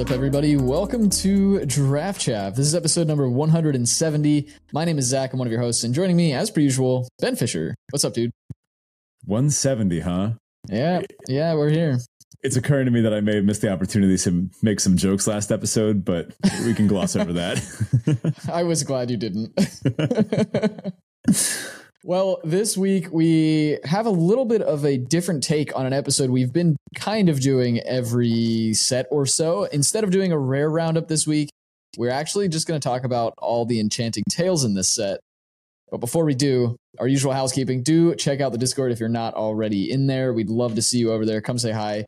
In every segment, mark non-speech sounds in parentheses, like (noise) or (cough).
What's up, everybody? Welcome to Draft Chaff. This is episode number 170. My name is Zach. I'm one of your hosts, and joining me, as per usual, Ben Fisher. What's up, dude? 170, huh? Yeah, yeah, we're here. It's occurring to me that I may have missed the opportunity to make some jokes last episode, but we can gloss over that. (laughs) I was glad you didn't. (laughs) (laughs) Well, this week we have a little bit of a different take on an episode we've been kind of doing every set or so. Instead of doing a rare roundup this week, we're actually just going to talk about all the enchanting tales in this set. But before we do, our usual housekeeping, do check out the Discord if you're not already in there. We'd love to see you over there. Come say hi,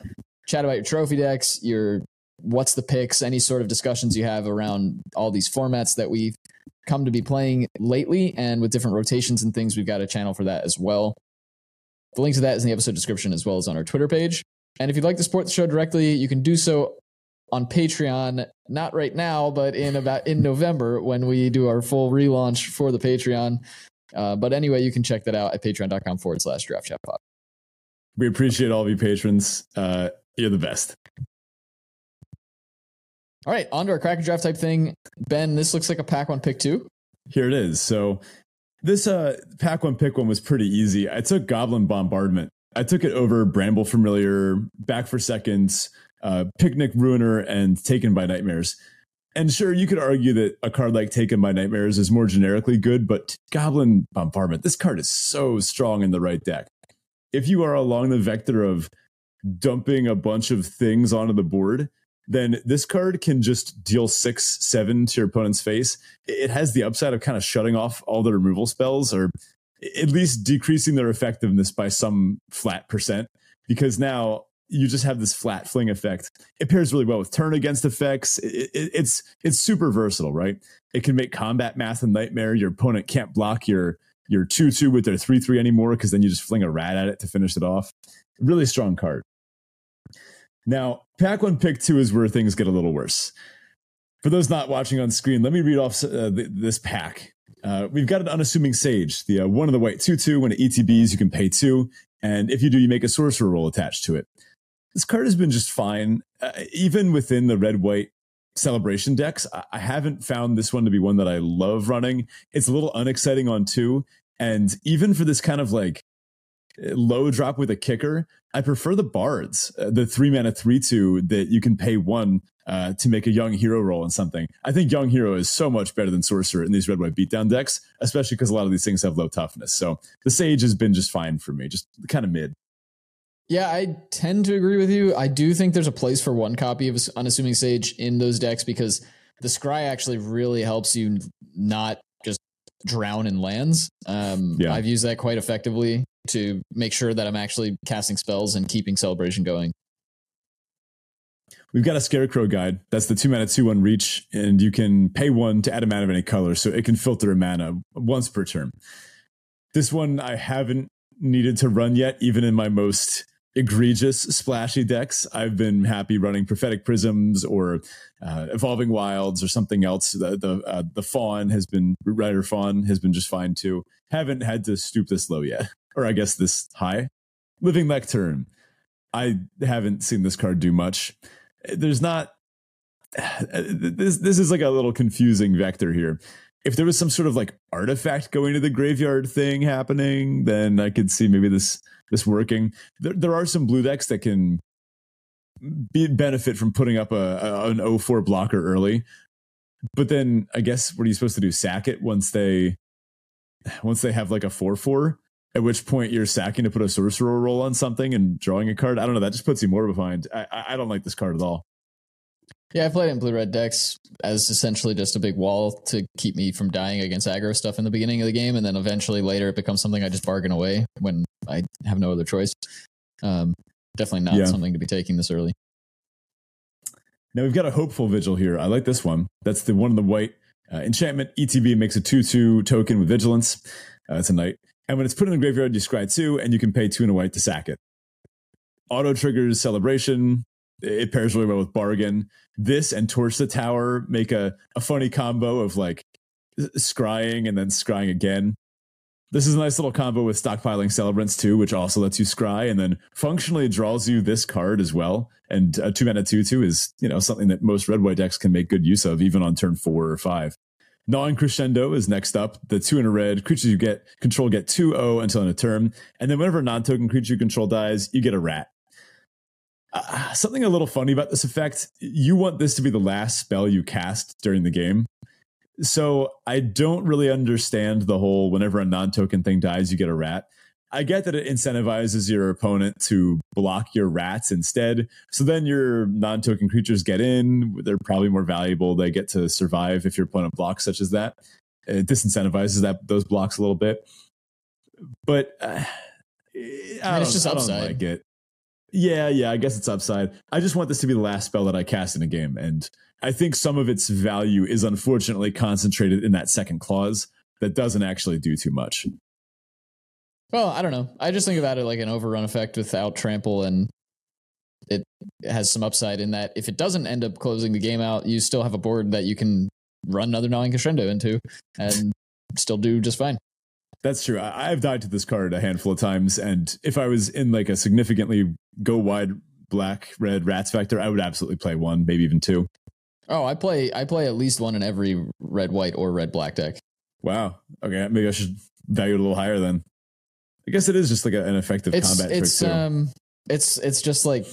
chat about your trophy decks, your what's the picks, any sort of discussions you have around all these formats that we've come to be playing lately and with different rotations and things we've got a channel for that as well. The link to that is in the episode description as well as on our twitter page. And if you'd like to support the show directly you can do so on patreon. Not right now but in about in november when we do our full relaunch for the patreon. Uh, but anyway you can check that out at patreon.com forward slash draft chaff pod we appreciate all of you patrons. Uh, you're the best all right, on to our Kraken draft type thing. Ben, this looks like a pack one pick two. Here it is. So this uh pack one pick one was pretty easy. I took Goblin Bombardment. I took it over Bramble Familiar, Back for Seconds, uh, Picnic Ruiner, and Taken by Nightmares. And sure, you could argue that a card like Taken by Nightmares is more generically good, but Goblin Bombardment, this card is so strong in the right deck. If you are along the vector of dumping a bunch of things onto the board, then this card can just deal six, seven to your opponent's face. It has the upside of kind of shutting off all the removal spells or at least decreasing their effectiveness by some flat percent because now you just have this flat fling effect. It pairs really well with turn against effects. It, it, it's it's super versatile, right? It can make combat math a nightmare. Your opponent can't block your your two two with their three three anymore because then you just fling a rat at it to finish it off. Really strong card. Now, pack one, pick two is where things get a little worse. For those not watching on screen, let me read off uh, this pack. Uh, we've got an unassuming sage, the uh, one of the white two two. When it ETBs, you can pay two, and if you do, you make a sorcerer roll attached to it. This card has been just fine, uh, even within the red white celebration decks. I-, I haven't found this one to be one that I love running. It's a little unexciting on two, and even for this kind of like low drop with a kicker. I prefer the bards, uh, the three mana three two that you can pay one uh, to make a young hero roll on something. I think young hero is so much better than sorcerer in these red white beatdown decks, especially because a lot of these things have low toughness. So the sage has been just fine for me, just kind of mid. Yeah, I tend to agree with you. I do think there's a place for one copy of unassuming sage in those decks because the scry actually really helps you not drown in lands. Um, yeah. I've used that quite effectively to make sure that I'm actually casting spells and keeping celebration going. We've got a scarecrow guide. That's the two mana, two one reach, and you can pay one to add a mana of any color, so it can filter a mana once per turn. This one I haven't needed to run yet, even in my most egregious splashy decks. I've been happy running prophetic prisms or uh, evolving wilds or something else. The the uh, the fawn has been rider fawn has been just fine too. Haven't had to stoop this low yet or I guess this high. Living Lectern. I haven't seen this card do much. There's not (sighs) this this is like a little confusing vector here. If there was some sort of like artifact going to the graveyard thing happening, then I could see maybe this this working. There, there are some blue decks that can be, benefit from putting up a, a an 04 blocker early. But then I guess what are you supposed to do? Sack it once they once they have like a 4 4? at which point you're sacking to put a sorcerer roll on something and drawing a card. I don't know. That just puts you more behind. I, I don't like this card at all. Yeah, I played in blue red decks as essentially just a big wall to keep me from dying against aggro stuff in the beginning of the game, and then eventually later it becomes something I just bargain away when I have no other choice. Um, definitely not yeah. something to be taking this early. Now we've got a hopeful vigil here. I like this one. That's the one of the white uh, enchantment. ETB makes a two-two token with vigilance. Uh, it's a knight. And when it's put in the graveyard, you scry two, and you can pay two and a white to sack it. Auto triggers celebration. It pairs really well with bargain. This and torch the tower make a, a funny combo of like scrying and then scrying again. This is a nice little combo with stockpiling celebrants too, which also lets you scry and then functionally draws you this card as well. And a two mana two two is you know something that most red white decks can make good use of even on turn four or five. Gnawing crescendo is next up. The two in a red creatures you get control get 2 0 until end of turn. And then whenever non token creature you control dies, you get a rat. Uh, something a little funny about this effect you want this to be the last spell you cast during the game. So I don't really understand the whole whenever a non token thing dies, you get a rat. I get that it incentivizes your opponent to block your rats instead. So then your non token creatures get in. They're probably more valuable. They get to survive if your opponent blocks, such as that. It disincentivizes that those blocks a little bit. But uh, I, mean, it's just I upside. like it. Yeah, yeah, I guess it's upside. I just want this to be the last spell that I cast in a game. And I think some of its value is unfortunately concentrated in that second clause that doesn't actually do too much. Well, I don't know. I just think about it like an overrun effect without trample, and it has some upside in that if it doesn't end up closing the game out, you still have a board that you can run another gnawing crescendo into and still do just fine. That's true. I, have died to this card a handful of times, and if I was in like a significantly go wide black red rats factor, I would absolutely play one, maybe even two. Oh, I play I play at least one in every red white or red black deck. Wow. Okay, maybe I should value it a little higher then. I guess it is just like a, an effective it's, combat it's, trick too. Um, it's it's just like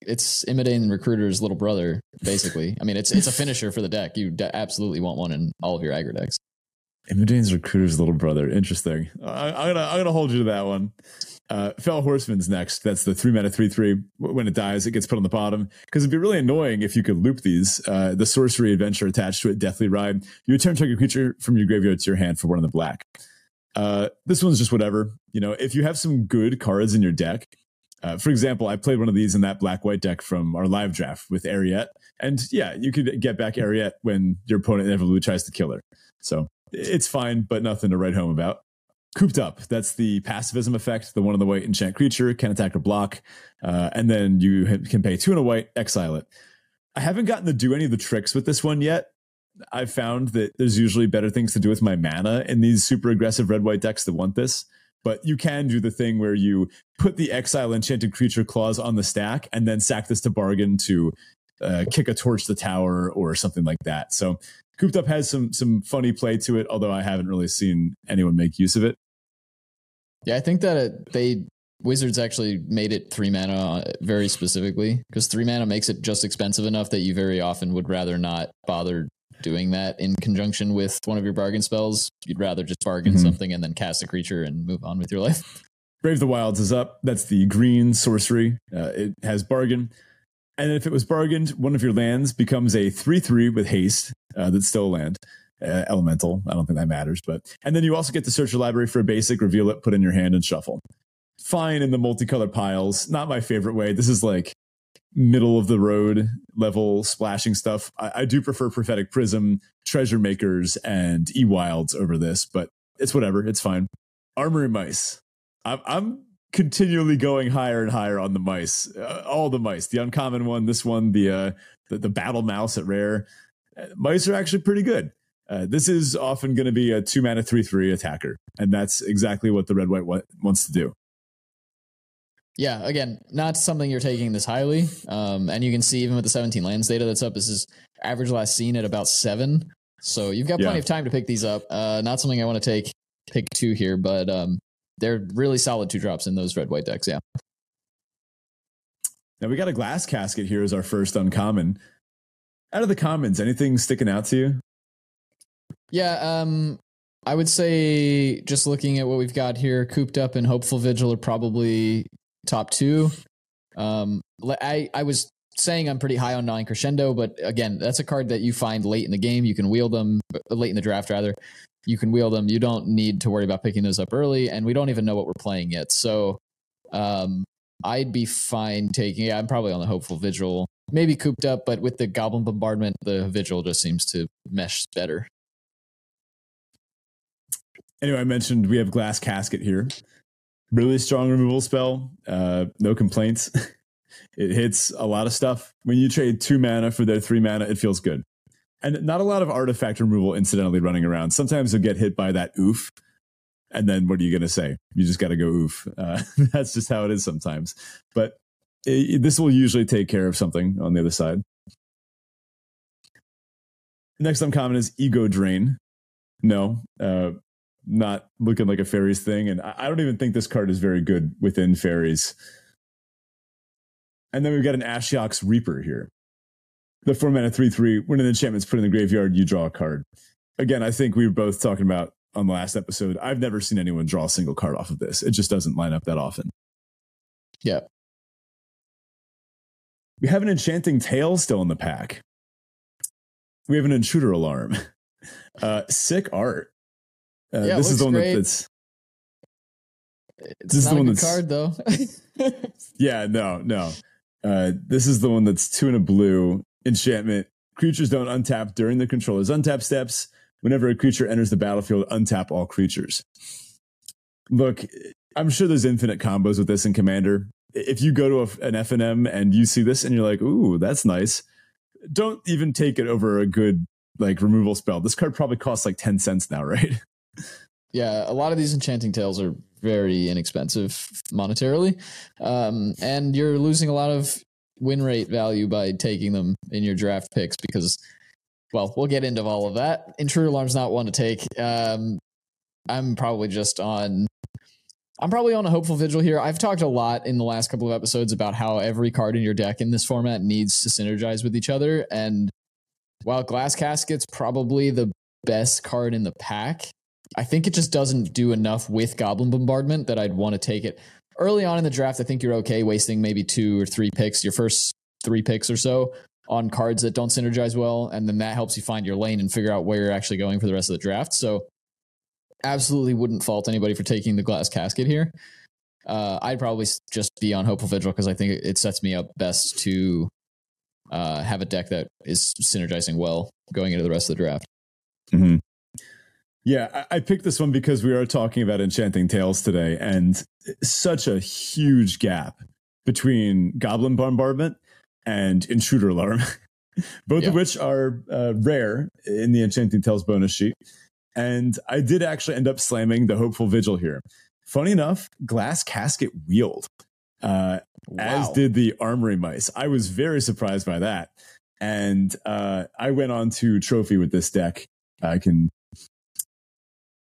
it's Imodane's Recruiter's little brother, basically. I mean, it's it's a finisher for the deck. You de- absolutely want one in all of your aggro decks. Imodane's Recruiter's little brother. Interesting. I, am gonna I'm gonna hold you to that one. Uh, Fell Horseman's next. That's the three mana three three. When it dies, it gets put on the bottom because it'd be really annoying if you could loop these. Uh, the sorcery adventure attached to it, Deathly Ride. You return target creature from your graveyard to your hand for one of the black. Uh, this one's just whatever. You know, if you have some good cards in your deck, uh, for example, I played one of these in that black white deck from our live draft with Eriette, and yeah, you could get back Eriette when your opponent inevitably tries to kill her. So it's fine, but nothing to write home about. Cooped up. That's the pacifism effect. The one in the white enchant creature can attack or block, uh, and then you can pay two in a white, exile it. I haven't gotten to do any of the tricks with this one yet. I've found that there's usually better things to do with my mana in these super aggressive red white decks that want this. But you can do the thing where you put the exile enchanted creature clause on the stack and then sack this to bargain to uh, kick a torch to the tower or something like that. So Cooped Up has some some funny play to it, although I haven't really seen anyone make use of it. Yeah, I think that it, they Wizards actually made it three mana uh, very specifically because three mana makes it just expensive enough that you very often would rather not bother doing that in conjunction with one of your bargain spells. You'd rather just bargain mm-hmm. something and then cast a creature and move on with your life. Brave the Wilds is up. That's the green sorcery. Uh, it has bargain. And if it was bargained, one of your lands becomes a 3 3 with haste. Uh, that's still a land. Uh, elemental. I don't think that matters. But And then you also get to search your library for a basic, reveal it, put in your hand, and shuffle. Fine in the multicolored piles. Not my favorite way. This is like middle of the road level splashing stuff. I, I do prefer Prophetic Prism, Treasure Makers, and E Wilds over this, but it's whatever. It's fine. Armory Mice. I'm, I'm continually going higher and higher on the mice. Uh, all the mice. The uncommon one, this one, the uh, the, the battle mouse at rare. Uh, mice are actually pretty good. Uh, this is often going to be a two mana three three attacker, and that's exactly what the red white wants to do yeah, again, not something you're taking this highly. Um, and you can see even with the 17 lands data that's up, this is average last seen at about seven. So you've got plenty yeah. of time to pick these up. Uh, not something I want to take pick two here, but um, they're really solid two drops in those red white decks. Yeah. Now we got a glass casket here as our first uncommon. Out of the commons, anything sticking out to you? Yeah, um, I would say just looking at what we've got here, cooped up and hopeful vigil are probably top two. Um, I I was saying I'm pretty high on Gnawing Crescendo, but again, that's a card that you find late in the game. You can wield them late in the draft, rather. You can wheel them. You don't need to worry about picking those up early, and we don't even know what we're playing yet. So, um, I'd be fine taking. Yeah, I'm probably on the hopeful vigil, maybe cooped up, but with the goblin bombardment, the vigil just seems to mesh better. Anyway, I mentioned we have glass casket here really strong removal spell. Uh, no complaints. (laughs) it hits a lot of stuff. When you trade two mana for their three mana, it feels good. And not a lot of artifact removal incidentally running around. Sometimes you'll get hit by that oof. And then what are you going to say? You just got to go oof. Uh, (laughs) that's just how it is sometimes. But it, this will usually take care of something on the other side. Next uncommon is ego drain. No, uh, not looking like a fairies thing. And I, I don't even think this card is very good within fairies. And then we've got an Ashiok's Reaper here. The four mana 3 3, when an enchantment's put in the graveyard, you draw a card. Again, I think we were both talking about on the last episode. I've never seen anyone draw a single card off of this. It just doesn't line up that often. Yeah. We have an enchanting tale still in the pack. We have an intruder alarm. (laughs) Uh, sick art. Uh, Yeah, this is the one great. that's It's This is the a one that's- card though. (laughs) yeah, no, no. Uh, this is the one that's two and a blue enchantment. Creatures don't untap during the controller's untap steps. Whenever a creature enters the battlefield, untap all creatures. Look, I'm sure there's infinite combos with this in Commander. If you go to a, an FNM and you see this and you're like, "Ooh, that's nice," don't even take it over a good like removal spell. This card probably costs like ten cents now, (laughs) right? yeah, a lot of these enchanting tales are very inexpensive monetarily, um, and you're losing a lot of win rate value by taking them in your draft picks because, well, we'll get into all of that. Intruder alarm's not one to take. Um, I'm probably just on. I'm probably on a hopeful vigil here. I've talked a lot in the last couple of episodes about how every card in your deck in this format needs to synergize with each other. And while Glass Casket's probably the best card in the pack, I think it just doesn't do enough with Goblin Bombardment that I'd want to take it. Early on in the draft, I think you're okay wasting maybe two or three picks, your first three picks or so, on cards that don't synergize well. And then that helps you find your lane and figure out where you're actually going for the rest of the draft. So, absolutely wouldn't fault anybody for taking the Glass Casket here. Uh, I'd probably just be on Hopeful Vigil because I think it- sets me up best to uh, have a deck that is synergizing well going into the rest of the draft. Mm-hmm. Yeah, I, picked this one because we are talking about Enchanting Tales today, and such a huge gap between Goblin Bombardment and Intruder Alarm, (laughs) both Yeah. of which are uh, rare in the Enchanting Tales bonus sheet. And I did actually end up slamming the Hopeful Vigil here. Funny enough, Glass Casket wheeled, uh, as did the Armory Mice. I was very surprised by that. And uh, I went on to Trophy with this deck. I can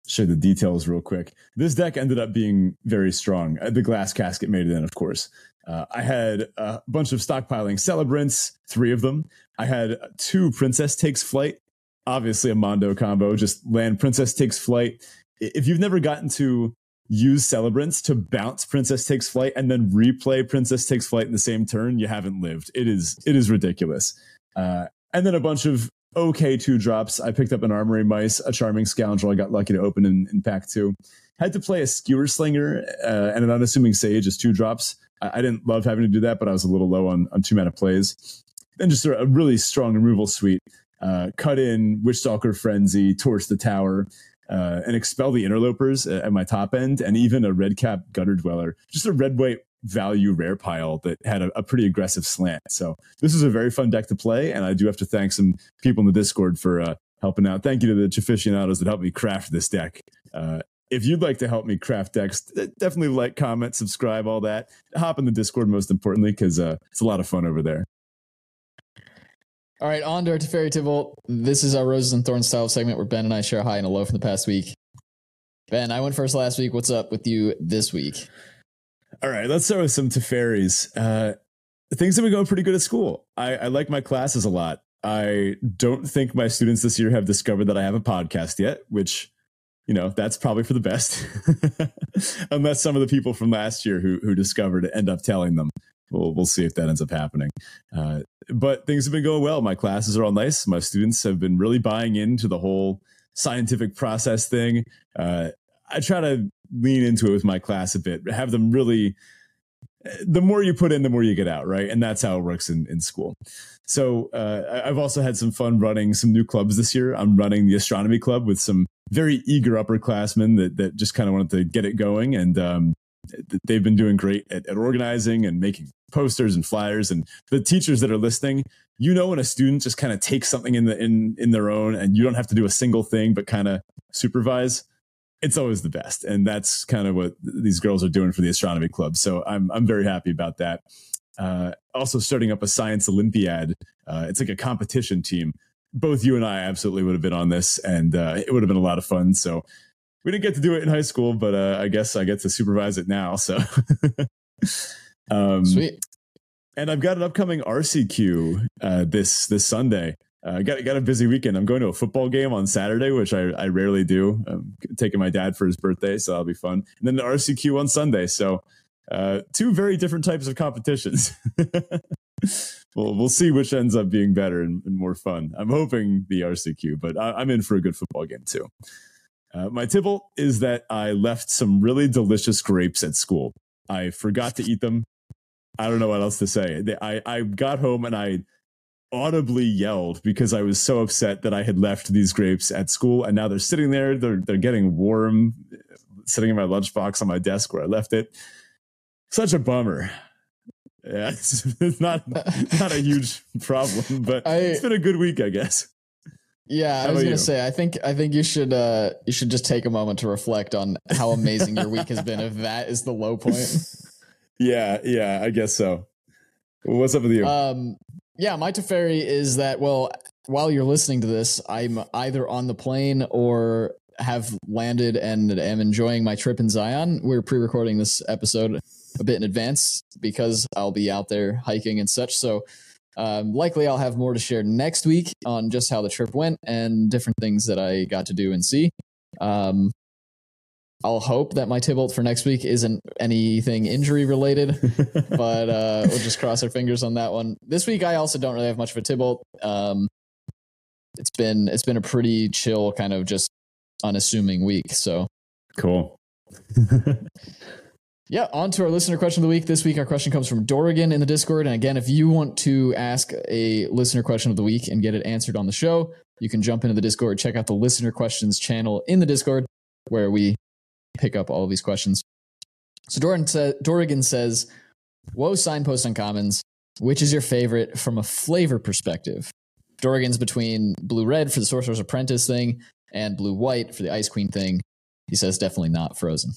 share the details real quick. This deck ended up being very strong. Uh, The glass casket made it in, of course. Uh, I had a bunch of stockpiling celebrants, three of them. I had two Princess Takes Flight, obviously a Mondo combo, just land Princess Takes Flight. If you've never gotten to use celebrants to bounce Princess Takes Flight and then replay Princess Takes Flight in the same turn, you haven't lived. It is it is ridiculous. Uh, and then a bunch of okay two drops. I picked up an Armory Mice, a Charming Scoundrel. I got lucky to open in, in pack two. Had to play a Skewer Slinger uh, and an Unassuming Sage as two drops. I, I didn't love having to do that, but I was a little low on, on two mana plays. Then just a, a really strong removal suite. Uh, cut in Witchstalker Frenzy, Torch the Tower, uh, and expel the interlopers at my top end, and even a red cap gutter dweller. Just a red white value rare pile that had a, a pretty aggressive slant. So this is a very fun deck to play, and I do have to thank some people in the Discord for uh, helping out. Thank you to the aficionados that helped me craft this deck. Uh, if you'd like to help me craft decks, definitely like, comment, subscribe, all that. Hop in the Discord most importantly because uh, it's a lot of fun over there. All right, on to our Teferi Tibalt. This is our Roses and Thorns style segment where Ben and I share a high and a low from the past week. Ben, I went first last week. What's up with you this week? All right, let's start with some Teferis. Uh, things have been going pretty good at school. I, I like my classes a lot. I don't think my students this year have discovered that I have a podcast yet, which, you know, that's probably for the best. (laughs) Unless some of the people from last year who, who discovered it end up telling them. We'll, we'll see if that ends up happening. Uh, but things have been going well. My classes are all nice. My students have been really buying into the whole scientific process thing. Uh, I try to lean into it with my class a bit, have them really. The more you put in, the more you get out, right? And that's how it works in, in school. So uh, I've also had some fun running some new clubs this year. I'm running the astronomy club with some very eager upperclassmen that that just kind of wanted to get it going, and um, they've been doing great at, at organizing and making posters and flyers. And the teachers that are listening, you know, when a student just kind of takes something in the in in their own, and you don't have to do a single thing, but kind of supervise it's always the best. And that's kind of what these girls are doing for the astronomy club. So I'm, I'm very happy about that. Uh, also starting up a science Olympiad. Uh, it's like a competition team. Both you and I absolutely would have been on this and uh, it would have been a lot of fun. So we didn't get to do it in high school, but uh, I guess I get to supervise it now. So (laughs) um, sweet. And I've got an upcoming RCQ uh, this this Sunday uh, got got a busy weekend. I'm going to a football game on Saturday, which I, I rarely do. I'm taking my dad for his birthday, so that'll be fun. And then the RCQ on Sunday. So uh, two very different types of competitions. (laughs) well, we'll see which ends up being better and, and more fun. I'm hoping the RCQ, but I, am in for a good football game too. Uh, my Tibalt is that I left some really delicious grapes at school. I forgot to eat them. I don't know what else to say. I, I got home and I audibly yelled because I was so upset that I had left these grapes at school and now they're sitting there. They're they're getting warm, sitting in my lunchbox on my desk where I left it. Such a bummer. Yeah, (laughs) it's, it's not (laughs) not a huge problem, but I, it's been a good week, I guess. Yeah, how I was gonna you? say, I think I think you should uh you should just take a moment to reflect on how amazing your week has been. If that is the low point. (laughs) Yeah, yeah, I guess so. What's up with you? Um, yeah, my Teferi is that, well, while you're listening to this, I'm either on the plane or have landed and am enjoying my trip in Zion. We're pre recording this episode a bit in advance because I'll be out there hiking and such. So, um, likely I'll have more to share next week on just how the trip went and different things that I got to do and see. Um, I'll hope that my Tibalt for next week isn't anything injury related, (laughs) but uh, we'll just cross our fingers on that one. This week, I also don't really have much of a Tibalt. Um, it's been it's been a pretty chill, kind of just unassuming week. So cool. (laughs) yeah, on to our listener question of the week. This week, our question comes from Dorrigan in the Discord. And again, if you want to ask a listener question of the week and get it answered on the show, you can jump into the Discord, check out the listener questions channel in the Discord, where we pick up all these questions. So Doran sa- says, Whoa, signpost uncommons. Which is your favorite from a flavor perspective? Dorrigan's between blue red for the Sorcerer's Apprentice thing and blue white for the Ice Queen thing. He says definitely not frozen.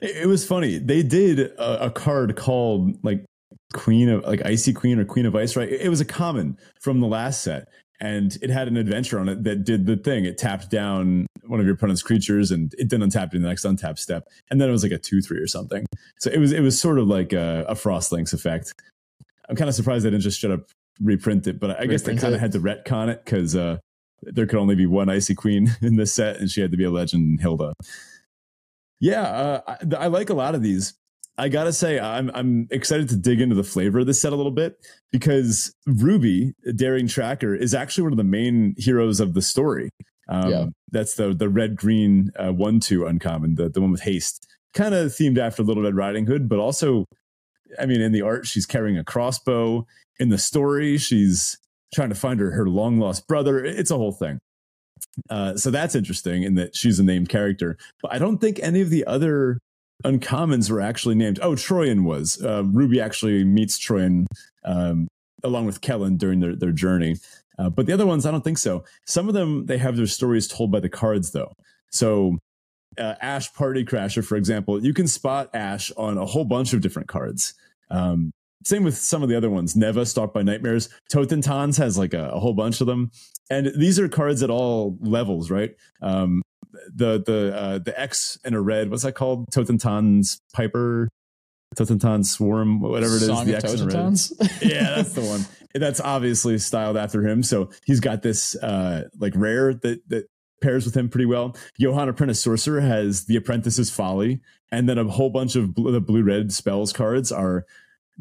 It was funny. They did a, a card called like Queen of like Icy Queen or Queen of Ice, right? It was a common from the last set and it had an adventure on it that did the thing. It tapped down one of your opponent's creatures, and it didn't untap in the next untap step, and then it was like a two three or something. So it was it was sort of like a, a Frost Lynx effect. I'm kind of surprised they didn't just shut up reprint it, but I guess they kind of had to retcon it because uh, there could only be one Icy Queen (laughs) in this set, and she had to be a legend Hylda. Yeah, uh, I, I like a lot of these. I gotta say, I'm I'm excited to dig into the flavor of this set a little bit because Ruby, Daring Tracker, is actually one of the main heroes of the story. Um, yeah. That's the the red green uh, one two uncommon, the the one with haste, kind of themed after Little Red Riding Hood, but also, I mean, in the art, she's carrying a crossbow. In the story, she's trying to find her her long lost brother. It's a whole thing. Uh, so that's interesting in that she's a named character, but I don't think any of the other uncommons were actually named. Oh, Troyan was. Uh, Ruby actually meets Troyan um, along with Kellen during their, their journey. Uh, but the other ones, I don't think so. Some of them, they have their stories told by the cards, though. So, uh, Ash Party Crasher, for example, you can spot Ash on a whole bunch of different cards. Um, same with some of the other ones. Neva, Stalked by Nightmares. Totentanz has like a, a, whole bunch of them. And these are cards at all levels, right? Um, the the uh, the X in a red. What's that called? Totentanz Piper, Totentanz Swarm, whatever it is. Song the X in a red. (laughs) yeah, that's the one. That's obviously styled after him. So he's got this uh, like rare that that pairs with him pretty well. Johann Apprentice Sorcerer has the Apprentice's Folly, and then a whole bunch of blue, the blue red spells cards are.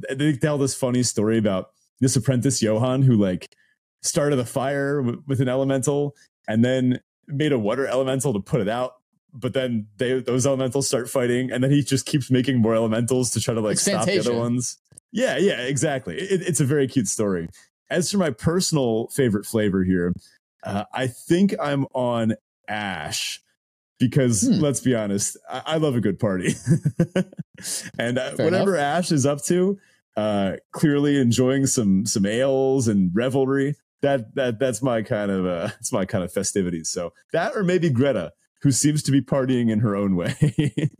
They tell this funny story about this apprentice Johann who like started a fire w- with an elemental and then made a water elemental to put it out but then they those elementals start fighting and then he just keeps making more elementals to try to like stop the other ones. Yeah yeah exactly. It, it's a very cute story. As for my personal favorite flavor here uh, i think i'm on ash because hmm. let's be honest I, I, love a good party. (laughs) And uh, whatever enough. ash is up to uh, clearly enjoying some some ales and revelry that that that's my kind of uh (laughs) it's my kind of festivities. So that or maybe Greta. who seems to be partying in her own way.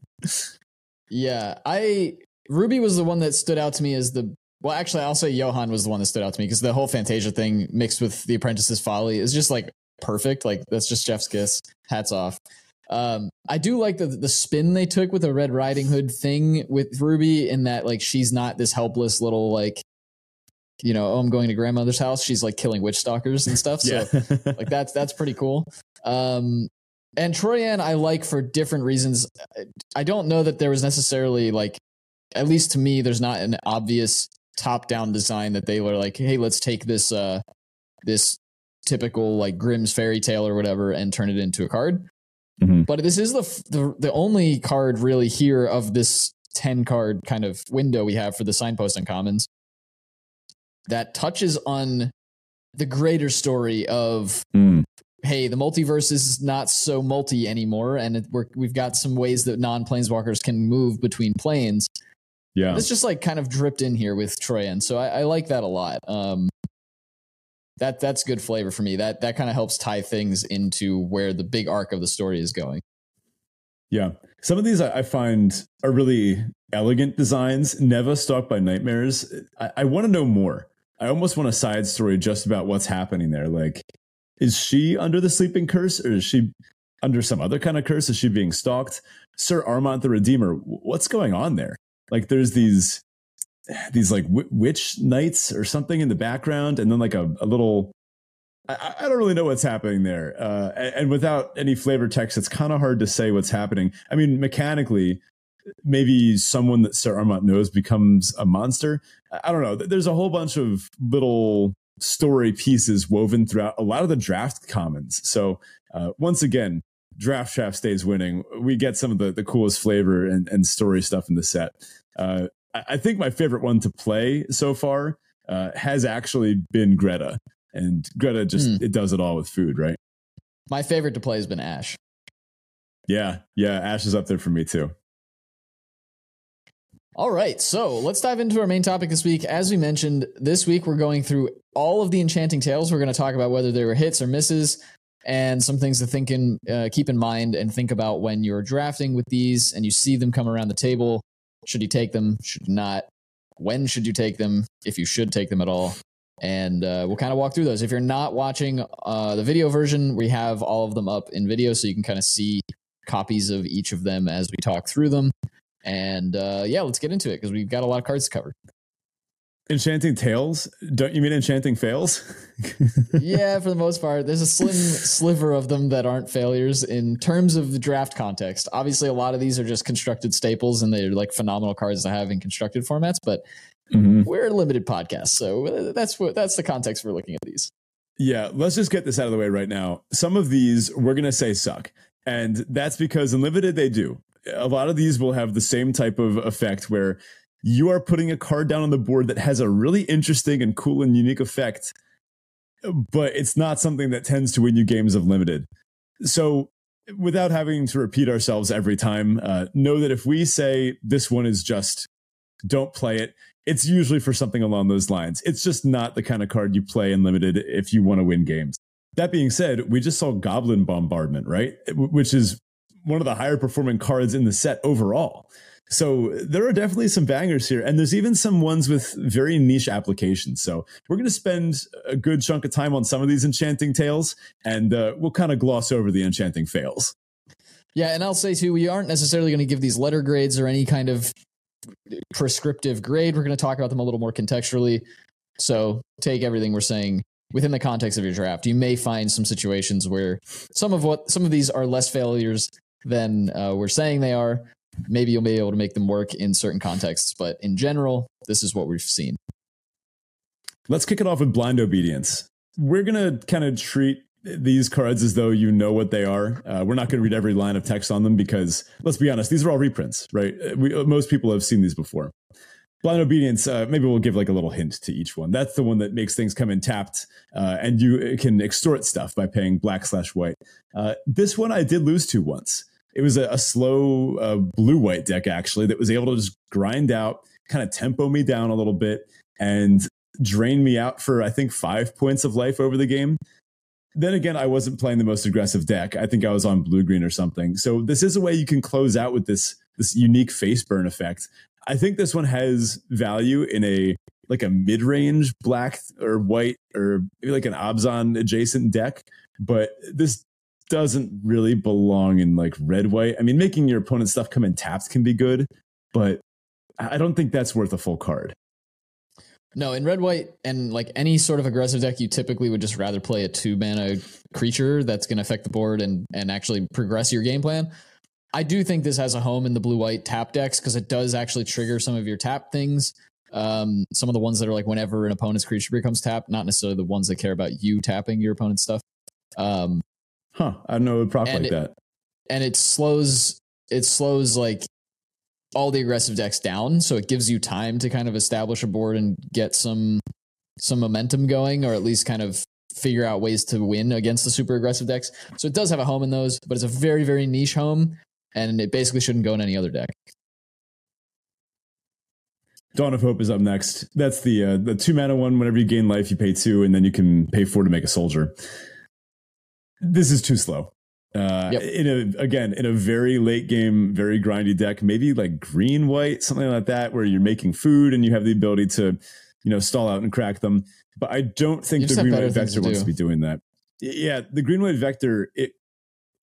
(laughs) yeah, I Ruby was the one that stood out to me as the well, actually, I'll say Johann was the one that stood out to me because the whole Fantasia thing mixed with the Apprentice's Folly is just like perfect. Like that's just Jeff's kiss. Hats off. Um, I do like the the spin they took with the Red Riding Hood thing with Ruby in that like she's not this helpless little like you know, oh, I'm going to grandmother's house. She's like killing witch stalkers and stuff. So yeah. (laughs) like that's that's pretty cool. Um, and Troyan I like for different reasons. I don't know that there was necessarily like, at least to me, there's not an obvious top down design that they were like, hey, let's take this uh this typical like Grimm's fairy tale or whatever and turn it into a card. Mm-hmm. But this is the, the the only card really here of this 10 card kind of window we have for the signpost uncommons that touches on the greater story of mm. hey the multiverse is not so multi anymore and it, we have got some ways that non planeswalkers can move between planes yeah it's just like kind of dripped in here with troyan so I, I like that a lot um that that's good flavor for me that that kind of helps tie things into where the big arc of the story is going yeah some of these I find are really elegant designs. Neva stalked by nightmares. I, I want to know more. I almost want a side story just about what's happening there. Like, is she under the sleeping curse or is she under some other kind of curse? Is she being stalked? Syr Armont the Redeemer, what's going on there? Like, there's these these like w- witch knights or something in the background, and then like a, a little. I, I, don't really know what's happening there, uh, and, and without any flavor text, it's kind of hard to say what's happening. I mean, mechanically, maybe someone that Syr Armont knows becomes a monster. I don't know. There's a whole bunch of little story pieces woven throughout a lot of the draft commons. So uh, once again, Draft Chaff stays winning. We get some of the, the coolest flavor and, and story stuff in the set. Uh, I think my favorite one to play so far uh, has actually been Greta, and Greta just mm. it does it all with food, right? My favorite to play has been Ash. Yeah, yeah, Ash is up there for me too. All right, so let's dive into our main topic this week. As we mentioned, this week we're going through all of the enchanting tales. We're going to talk about whether they were hits or misses, and some things to think in, uh, keep in mind and think about when you're drafting with these and you see them come around the table. Should you take them? Should you not? When should you take them? If you should take them at all? And uh, we'll kind of walk through those. If you're not watching uh, the video version, we have all of them up in video, so you can kind of see copies of each of them as we talk through them. And uh, yeah, let's get into it because we've got a lot of cards to cover. Enchanting Tales? Don't you mean Enchanting Fails? (laughs) yeah, for the most part. There's a slim sliver of them that aren't failures in terms of the draft context. Obviously, a lot of these are just constructed staples and they're like phenomenal cards to have in constructed formats, but mm-hmm. we're a limited podcast. So that's what that's the context we're looking at these. Yeah, let's just get this out of the way right now. Some of these we're going to say suck. And that's because in limited they do a lot of these will have the same type of effect where you are putting a card down on the board that has a really interesting and cool and unique effect, but it's not something that tends to win you games of limited. So, without having to repeat ourselves every time, uh, know that if we say this one is just don't play it, it's usually for something along those lines. It's just not the kind of card you play in limited if you want to win games. That being said, we just saw Goblin Bombardment, right? Which is one of the higher performing cards in the set overall. So there are definitely some bangers here, and there's even some ones with very niche applications. So we're going to spend a good chunk of time on some of these enchanting tales, and uh, we'll kind of gloss over the enchanting fails. Yeah, and I'll say too, we aren't necessarily going to give these letter grades or any kind of prescriptive grade. We're going to talk about them a little more contextually. So take everything we're saying within the context of your draft. You may find some situations where some of what some of these are less failures than uh, we're saying they are. Maybe you'll be able to make them work in certain contexts, but in general, this is what we've seen. Let's kick it off with blind obedience. We're going to kind of treat these cards as though you know what they are. Uh, we're not going to read every line of text on them because, let's be honest, these are all reprints, right? We, most people have seen these before. Blind obedience. Uh, maybe we'll give like a little hint to each one. That's the one that makes things come in tapped, uh, and you can extort stuff by paying black slash white. Uh, this one I did lose to once it was a, a slow uh, blue white deck actually that was able to just grind out, kind of tempo me down a little bit, and drain me out for I think five points of life over the game. then again, I wasn't playing the most aggressive deck. I think I was on blue green or something. So this is a way you can close out with this this unique face burn effect. I think this one has value in a like a mid range black or white or maybe like an Abzan adjacent deck, but this doesn't really belong in like red white. I mean, making your opponent's stuff come in tapped can be good, but I don't think that's worth a full card. No, in red white and like any sort of aggressive deck, you typically would just rather play a two mana creature that's going to affect the board and and actually progress your game plan. I do think this has a home in the blue white tap decks because it does actually trigger some of your tap things. Um, some of the ones that are like whenever an opponent's creature becomes tapped, not necessarily the ones that care about you tapping your opponent's stuff. Um, huh? I know it would proc like it, that. And it slows it slows like all the aggressive decks down, so it gives you time to kind of establish a board and get some some momentum going, or at least kind of figure out ways to win against the super aggressive decks. So it does have a home in those, but it's a very very niche home, and it basically shouldn't go in any other deck. Dawn of Hope is up next. That's the uh, the two mana one. Whenever you gain life, you pay two, and then you can pay four to make a soldier. This is too slow. Uh, yep. in a again in a very late game, very grindy deck, maybe like green white, something like that, where you're making food and you have the ability to, you know, stall out and crack them. But I don't think the green white vector to wants to be doing that. Yeah, the green white vector it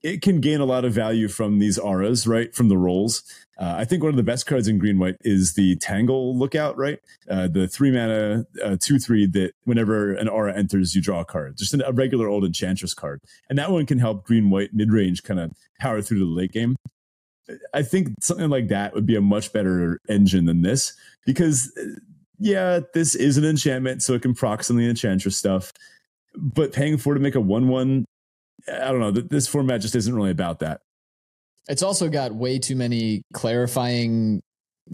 it can gain a lot of value from these auras, right? From the rolls. Uh, I think one of the best cards in green white is the Tangle Lookout, right? Uh, the three mana, uh, two, three that whenever an aura enters, you draw a card. Just a regular old Enchantress card. And that one can help green white mid range kind of power through the late game. I think something like that would be a much better engine than this because, uh, yeah, this is an enchantment, so it can of the Enchantress stuff. But paying for to make a 1 1 I don't know. This format just isn't really about that. It's also got way too many clarifying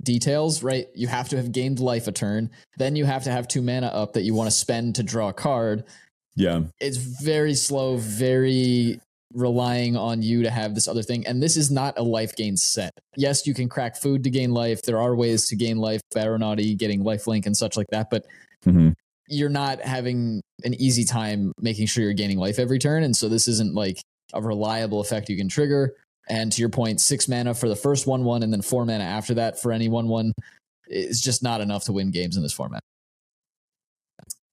details, right? You have to have gained life a turn. Then you have to have two mana up that you want to spend to draw a card. Yeah. It's very slow, very relying on you to have this other thing. And this is not a life gain set. Yes, you can crack food to gain life. There are ways to gain life, Aeronauty, getting life link and such like that. But mm-hmm you're not having an easy time making sure you're gaining life every turn. And so this isn't like a reliable effect you can trigger. And to your point, six mana for the first one one, and then four mana after that for any one one is just not enough to win games in this format.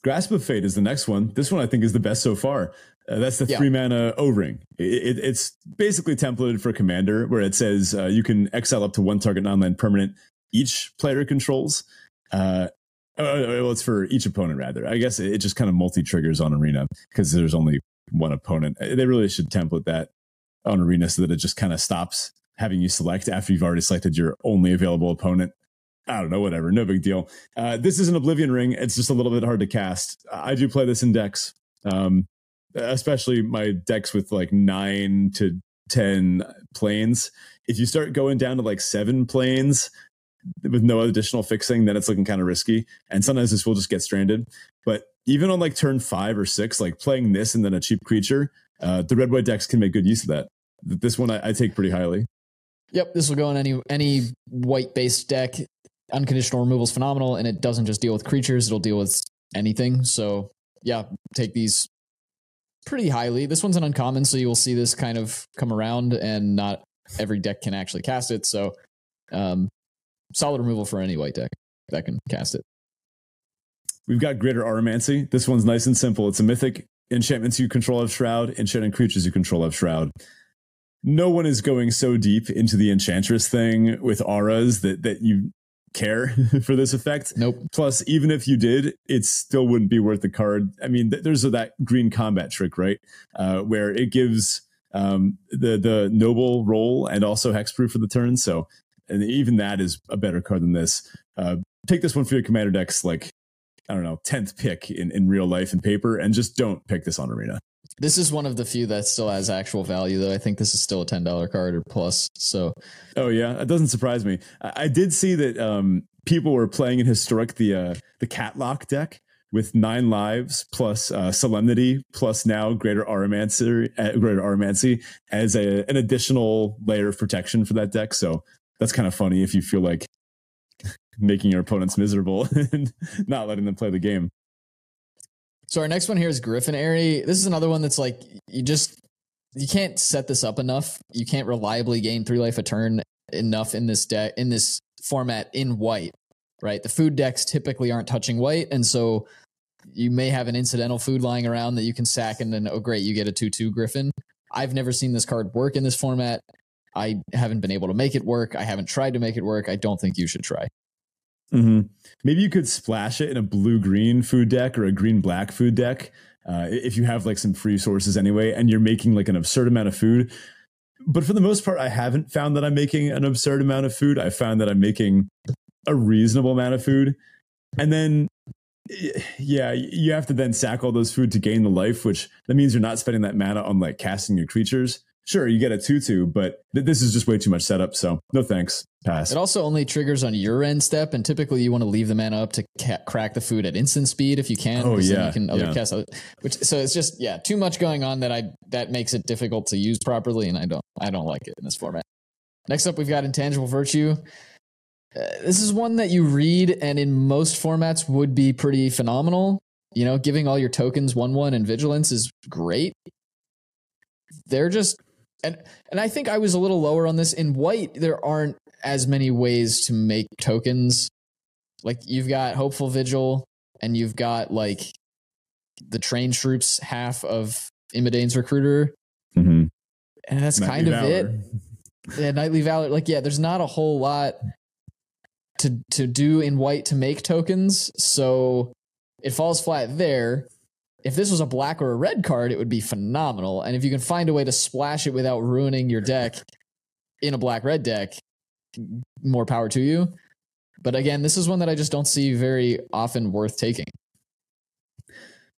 Grasp of Fate is the next one. This one I think is the best so far. Uh, that's the yeah. three mana O ring. It, it, it's basically templated for Commander, where it says uh, you can exile up to one target non land permanent each player controls. Uh, uh, well, it's for each opponent rather. I guess it just kind of multi triggers on Arena because there's only one opponent. Uh, they really should template that on Arena so that it just kind of stops having you select after you've already selected your only available opponent. I don't know, whatever, no big deal. Uh, this is an Oblivion Ring. It's just a little bit hard to cast. I do play this in decks, um, especially my decks with like nine to 10 plains. If you start going down to like seven plains, with no additional fixing, then it's looking kind of risky. And sometimes this will just get stranded. But even on like turn five or six, like playing this and then a cheap creature, uh, the red white decks can make good use of that. This one I, I take pretty highly. Yep, this will go in any any white based deck. Unconditional removal is phenomenal, and it doesn't just deal with creatures; it'll deal with anything. So yeah, take these pretty highly. This one's an uncommon, so you will see this kind of come around, and not every deck can actually cast it. So um, solid removal for any white deck that can cast it. We've got Greater Auramancy. This one's nice and simple. It's a mythic. Enchantments you control have Shroud. Enchanted creatures you control have Shroud. No one is going so deep into the Enchantress thing with auras that that you care (laughs) for this effect. Nope. Plus, even if you did, it still wouldn't be worth the card. I mean, th- there's a, that green combat trick, right? Uh, where it gives um, the the noble roll and also hexproof for the turn. So and even that is a better card than this. Uh, take this one for your commander decks, like I don't know, tenth pick in in real life and paper, and just don't pick this on arena. This is one of the few that still has actual value, though. I think this is still a ten dollar card or plus. So, oh yeah, that doesn't surprise me. I, I did see that um, people were playing in historic the uh, the Catlock deck with nine lives plus uh, solemnity plus now greater auramancy uh, greater auramancy as a, an additional layer of protection for that deck so that's kind of funny if you feel like (laughs) making your opponents miserable (laughs) and not letting them play the game. So our next one here is Gryphonary. This is another one that's like you just you can't set this up enough. You can't reliably gain three life a turn enough in this deck in this format in white, right? The food decks typically aren't touching white, and so you may have an incidental food lying around that you can sack, and then oh great, you get a two-two Griffin. I've never seen this card work in this format. I haven't been able to make it work. I haven't tried to make it work. I don't think you should try. Mm-hmm. Maybe you could splash it in a blue green food deck or a green black food deck uh, if you have like some free sources anyway, and you're making like an absurd amount of food. But for the most part, I haven't found that I'm making an absurd amount of food. I found that I'm making a reasonable amount of food. And then, yeah, you have to then sack all those food to gain the life, which that means you're not spending that mana on like casting your creatures sure you get a tutu, but th- this is just way too much setup. So no thanks. Pass. It also only triggers on your end step, and typically you want to leave the mana up to ca- crack the food at instant speed if you can. Oh yeah, you can other yeah. cast. Which so it's just yeah, too much going on that I that makes it difficult to use properly, and I don't I don't like it in this format. Next up, we've got intangible virtue. Uh, this is one that you read, and in most formats would be pretty phenomenal. You know, giving all your tokens one one and vigilance is great. They're just and and I think I was a little lower on this. In white, there aren't as many ways to make tokens. Like you've got hopeful vigil, and you've got like the train troops half of Imodane's recruiter, mm-hmm. and that's Knightly kind of Valor. it. Yeah, Knightly Valor. Like yeah, there's not a whole lot to to do in white to make tokens, so it falls flat there if this was a black or a red card, it would be phenomenal. And if you can find a way to splash it without ruining your deck in a black red deck, more power to you. But again, this is one that I just don't see very often worth taking.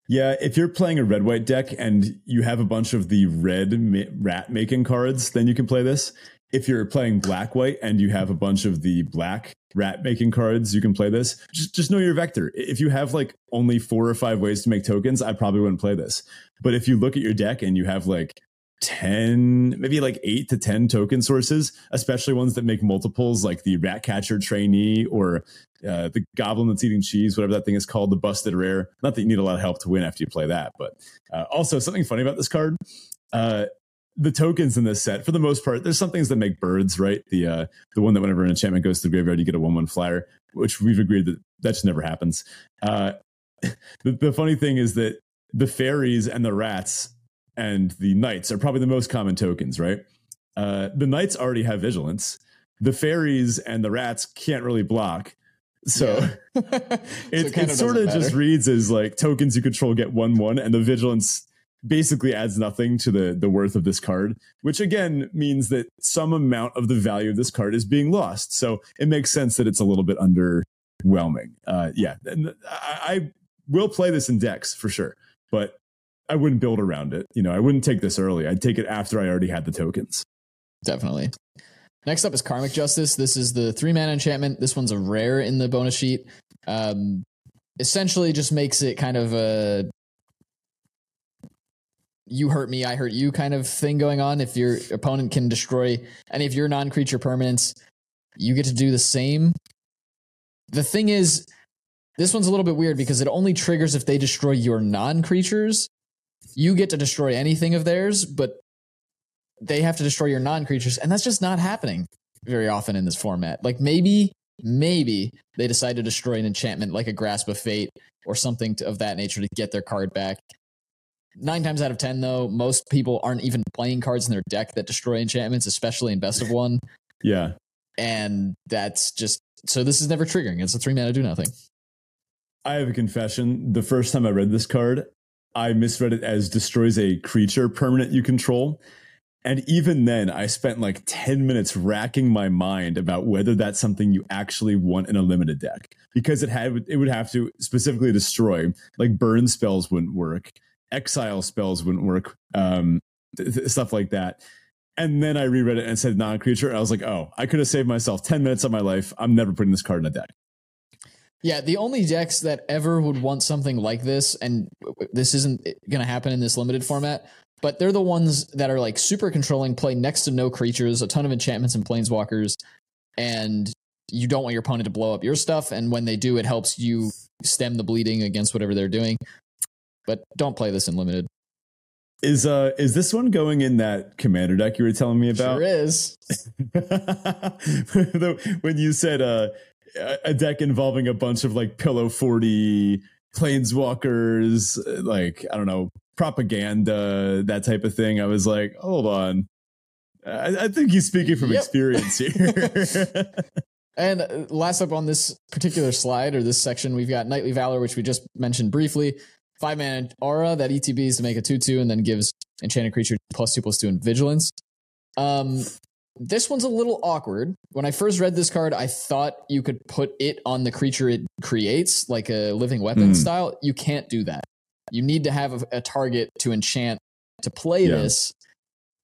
Yeah, if you're playing a red white deck and you have a bunch of the red ma- rat making cards, then you can play this if you're playing black white and you have a bunch of the black rat making cards, you can play this. Just just know your vector. If you have like only four or five ways to make tokens, I probably wouldn't play this. But if you look at your deck and you have like 10 maybe like 8 to 10 token sources especially ones that make multiples like the rat catcher trainee or uh, the goblin that's eating cheese whatever that thing is called the busted rare not that you need a lot of help to win after you play that but uh, also something funny about this card uh, the tokens in this set, for the most part, there's some things that make birds, right? The uh, the one that whenever an enchantment goes to the graveyard, you get a one one flyer, which we've agreed that that just never happens. Uh, (laughs) the, the funny thing is that the fairies and the rats and the knights are probably the most common tokens, right? Uh, the knights already have vigilance. The fairies and the rats can't really block. So, yeah. (laughs) (laughs) it, so it, it sort of matter. just reads as like tokens you control get one one, and the vigilance basically adds nothing to the the worth of this card which again means that some amount of the value of this card is being lost. So it makes sense that it's a little bit underwhelming. Uh yeah and I, I will play this in decks for sure but i wouldn't build around it. You know i wouldn't take this early. I'd take it after i already had the tokens. Definitely. Next up is karmic justice. This is the three mana enchantment. This one's a rare in the bonus sheet. Um essentially just makes it kind of a you hurt me, I hurt you kind of thing going on. If your opponent can destroy any of your non creature permanents, you get to do the same. The thing is, this one's a little bit weird because it only triggers if they destroy your non creatures. You get to destroy anything of theirs, but they have to destroy your non creatures. And that's just not happening very often in this format. Like maybe, maybe they decide to destroy an enchantment like a Grasp of Fate or something to, of that nature to get their card back nine times out of ten, though, most people aren't even playing cards in their deck that destroy enchantments, especially in best of one. Yeah, and that's just so. This is never triggering. It's a three mana do nothing. I have a confession. The first time I read this card, I misread it as destroys a creature permanent you control. And even then, I spent like 10 minutes racking my mind about whether that's something you actually want in a limited deck because it had it would have to specifically destroy like burn spells wouldn't work exile spells wouldn't work, um, th- th- stuff like that. And then I reread it and said non creature. I was like, oh, I could have saved myself 10 minutes of my life. I'm never putting this card in a deck. Yeah, the only decks that ever would want something like this, and this isn't going to happen in this limited format, but they're the ones that are like super controlling, play next to no creatures, a ton of enchantments and planeswalkers, and you don't want your opponent to blow up your stuff. And when they do, it helps you stem the bleeding against whatever they're doing. But don't play this in limited. Is uh is this one going in that commander deck you were telling me about? Sure is. (laughs) when you said uh a deck involving a bunch of like pillow fort planeswalkers, like I don't know, propaganda, that type of thing. I was like, hold on. I, I think he's speaking from yep. experience (laughs) here. and uh, last up on this particular slide or this section, we've got Knightly Valor, which we just mentioned briefly. Five mana aura that ETBs to make a 2 2 and then gives enchanted creature plus 2 plus 2 in vigilance. Um, this one's a little awkward. When I first read this card, I thought you could put it on the creature it creates, like a living weapon mm. style. You can't do that. You need to have a, a target to enchant to play yeah. this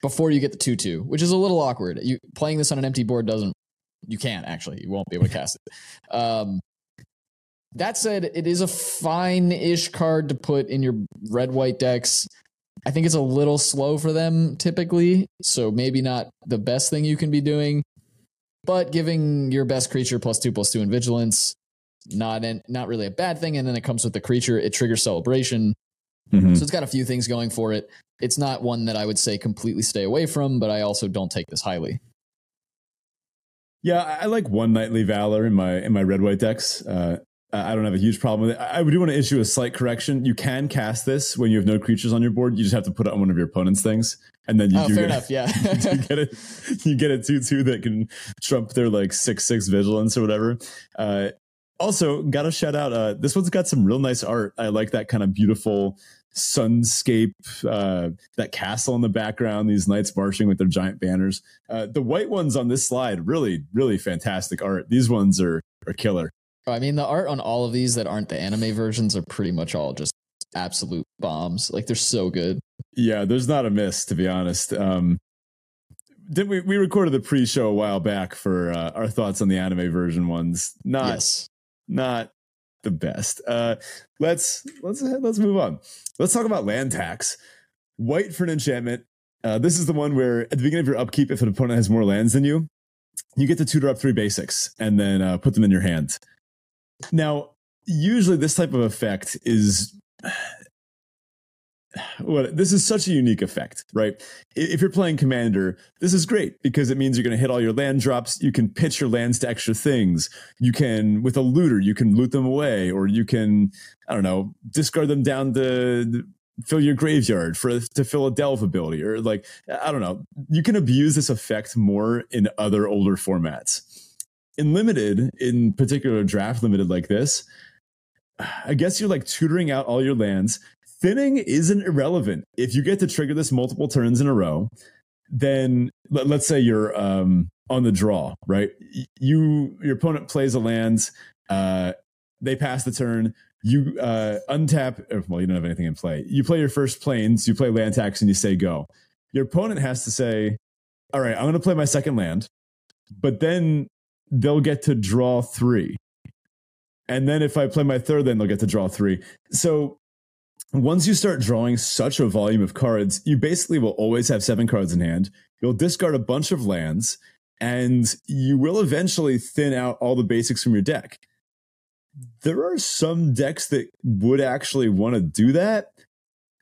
before you get the 2 2, which is a little awkward. You Playing this on an empty board doesn't, you can't actually. You won't be able to cast it. Um, that said, it is a fine ish card to put in your red white decks. I think it's a little slow for them typically, so maybe not the best thing you can be doing. But giving your best creature plus two plus two in vigilance, not an, not really a bad thing. And then it comes with the creature, it triggers celebration. Mm-hmm. So it's got a few things going for it. It's not one that I would say completely stay away from, but I also don't take this highly. Yeah, I like one Knightly Valor in my in my red white decks. Uh, I don't have a huge problem with it. I do want to issue a slight correction. You can cast this when you have no creatures on your board. You just have to put it on one of your opponent's things, and then you oh, do fair get, enough. Yeah, (laughs) you get it. You get a two two that can trump their like six six vigilance or whatever. Uh, also, got to shout out. Uh, this one's got some real nice art. I like that kind of beautiful sunscape, uh, that castle in the background, these knights marching with their giant banners. Uh, the white ones on this slide, really, really fantastic art. These ones are are killer. I mean, the art on all of these that aren't the anime versions are pretty much all just absolute bombs. Like they're so good. Yeah, there's not a miss to be honest. Um, did we we recorded the pre-show a while back for uh, our thoughts on the anime version ones? Not yes. not the best. Uh, let's let's let's move on. Let's talk about land tax. White for an enchantment. Uh, this is the one where at the beginning of your upkeep, if an opponent has more lands than you, you get to tutor up three basics and then uh, put them in your hand. Now, usually this type of effect is what this is such a unique effect, right? If you're playing commander, this is great because it means you're going to hit all your land drops. You can pitch your lands to extra things. You can, with a looter, you can loot them away, or you can, I don't know, discard them down to fill your graveyard for to fill a delve ability, or like I don't know. You can abuse this effect more in other older formats in limited, in particular draft limited like this, I guess you're like tutoring out all your lands. Thinning isn't irrelevant. If you get to trigger this multiple turns in a row, then let, us say you're um, on the draw, right? You your opponent plays a land, uh, they pass the turn. You uh, untap. Well, you don't have anything in play. You play your first planes. You play land tax, and you say go. Your opponent has to say, "All right, I'm going to play my second land," but then they'll get to draw three. And then if I play my third, then they'll get to draw three. So once you start drawing such a volume of cards, you basically will always have seven cards in hand. You'll discard a bunch of lands, and you will eventually thin out all the basics from your deck. There are some decks that would actually want to do that.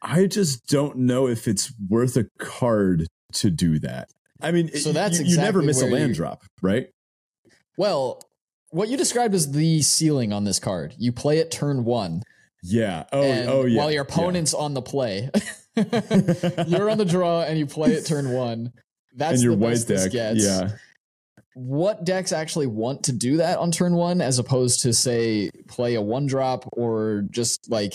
I just don't know if it's worth a card to do that. I mean, so that's you, exactly you never miss a land drop, right? Well, what you described is the ceiling on this card. You play it turn one. Yeah. Oh, oh yeah. While your opponent's yeah. on the play, (laughs) (laughs) you're on the draw and you play it turn one. That's and your the white deck. Gets. Yeah. What decks actually want to do that on turn one, as opposed to say play a one drop or just like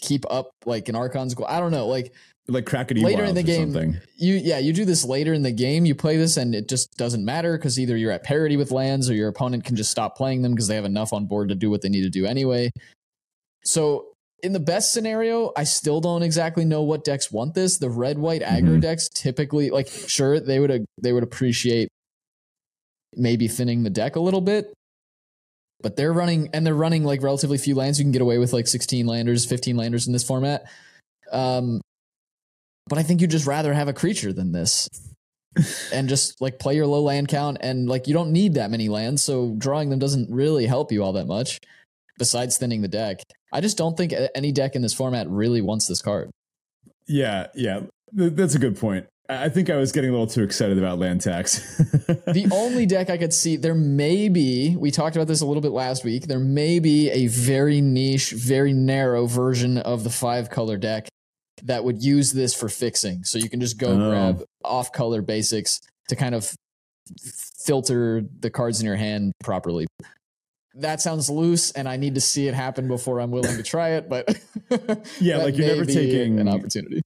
keep up like an Archon's Glory? I don't know. Like like Crackety later in the game. Something. You yeah, you do this later in the game. You play this and it just doesn't matter because either you're at parity with lands or your opponent can just stop playing them because they have enough on board to do what they need to do anyway. So in the best scenario, I still don't exactly know what decks want this. The red white aggro mm-hmm. decks typically like sure they would they would appreciate maybe thinning the deck a little bit. But they're running and they're running like relatively few lands. You can get away with like 16 landers, 15 landers in this format. Um, but I think you'd just rather have a creature than this. and just like play your low land count and like you don't need that many lands, so drawing them doesn't really help you all that much. besides thinning the deck. I just don't think any deck in this format really wants this card. Yeah, yeah, that's a good point. I think I was getting a little too excited about land tax. (laughs) the only deck I could see, there may be, we talked about this a little bit last week, there may be a very niche, very narrow version of the five color deck that would use this for fixing. So you can just go oh. grab off color basics to kind of filter the cards in your hand properly. That sounds loose, and I need to see it happen before I'm willing to try it. But (laughs) yeah, like you're never taking an opportunity.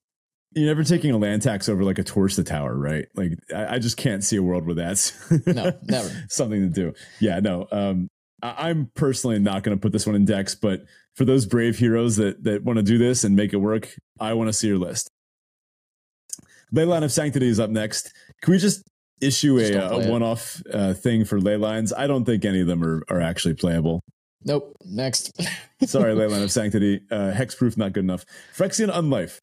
You're never taking a land tax over like a torch the tower, right? Like I, I just can't see a world where that's (laughs) no, (laughs) never something to do. Yeah, no. Um, I, I'm personally not going to put this one in decks, but for those brave heroes that that want to do this and make it work, I want to see your list. Leyline of Sanctity is up next. Can we just issue just a, a one-off uh, thing for ley lines? I don't think any of them are, are actually playable. Nope. Next. (laughs) Sorry, Leyline of Sanctity. Uh, hexproof, not good enough. Phyrexian Unlife.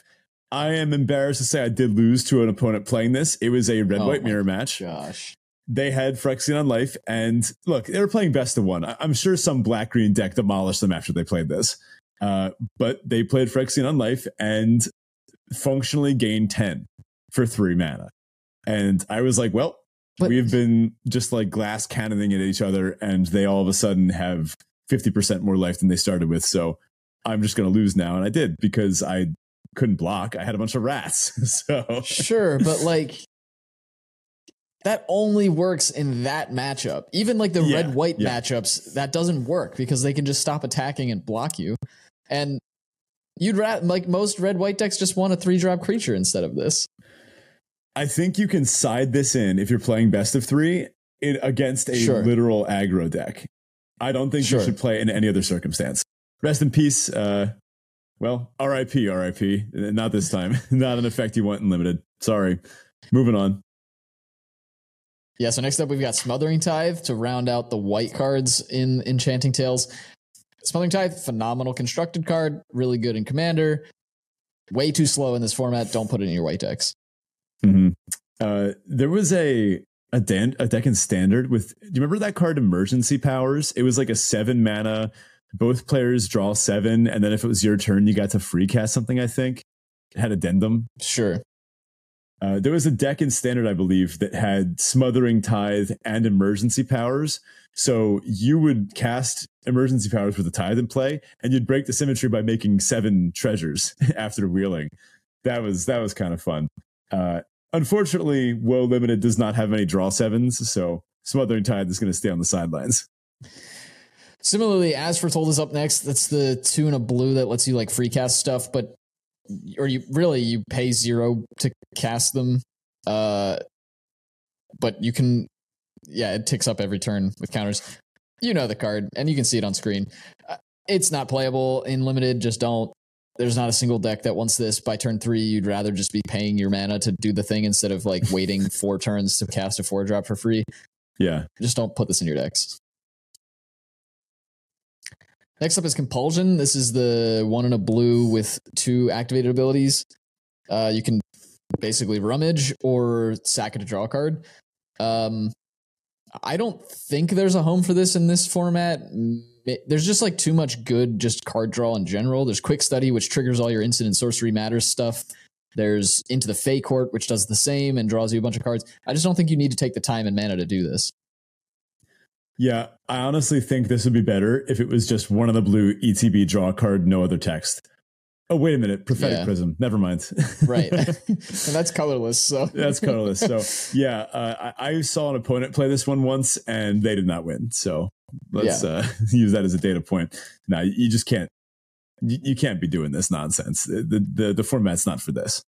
I am embarrassed to say I did lose to an opponent playing this. It was a red white oh mirror match. Gosh. They had Phyrexian Unlife, and look, they were playing best of one. I'm sure some black green deck demolished them after they played this. Uh, but they played Phyrexian Unlife and functionally gained 10 for three mana. And I was like, well, but, we've been just like glass cannoning at each other, and they all of a sudden have 50% more life than they started with. So I'm just going to lose now. And I did because I couldn't block. I had a bunch of rats. (laughs) so sure, but like that only works in that matchup. Even like the yeah, red white yeah. matchups, that doesn't work because they can just stop attacking and block you. And you'd rat like most red white decks just want a three drop creature instead of this. I think you can side this in if you're playing best of three in, against a sure. literal aggro deck. I don't think sure. you should play in any other circumstance. Rest in peace, uh, well, RIP, RIP. Not this time. (laughs) Not an effect you want in limited. Sorry. Moving on. Yeah, so next up we've got Smothering Tithe to round out the white cards in Enchanting Tales. Smothering Tithe, phenomenal constructed card, really good in Commander. Way too slow in this format. Don't put it in your white decks. Mm-hmm. Uh, there was a a, dan- a deck in Standard with. Do you remember that card, Emergency Powers? It was like a seven mana both players draw seven, and then if it was your turn, you got to free cast something. I think it had addendum. Sure. Uh, there was a deck in standard, I believe, that had smothering tithe and emergency powers. So you would cast emergency powers with the tithe in play, and you'd break the symmetry by making seven treasures (laughs) after wheeling. That was that was kind of fun. Uh, unfortunately, Woe Limited does not have any draw sevens, so smothering tithe is going to stay on the sidelines. Similarly, As Foretold is up next. That's the two in a blue that lets you like free cast stuff, but or you really you pay zero to cast them. Uh, but you can, yeah, it ticks up every turn with counters. You know the card, and you can see it on screen. Uh, it's not playable in limited. Just don't. There's not a single deck that wants this by turn three. You'd rather just be paying your mana to do the thing instead of like waiting (laughs) four turns to cast a four drop for free. Yeah, just don't put this in your decks. Next up is Compulsion. This is the one in a blue with two activated abilities. Uh, you can basically rummage or sack it to draw a card. Um, I don't think there's a home for this in this format. There's just like too much good just card draw in general. There's Quick Study, which triggers all your and sorcery matters stuff. There's Into the Fae Court, which does the same and draws you a bunch of cards. I just don't think you need to take the time and mana to do this. Yeah, I honestly think this would be better if it was just one of the blue ETB draw card, no other text. Oh, wait a minute. Prophetic yeah. Prism. Never mind. (laughs) right. and (laughs) that's colorless. So (laughs) that's colorless. So yeah, uh, I, I, saw an opponent play this one once and they did not win. So let's yeah. uh, use that as a data point. Now you just can't, you, you, can't be doing this nonsense. The, the, the format's not for this.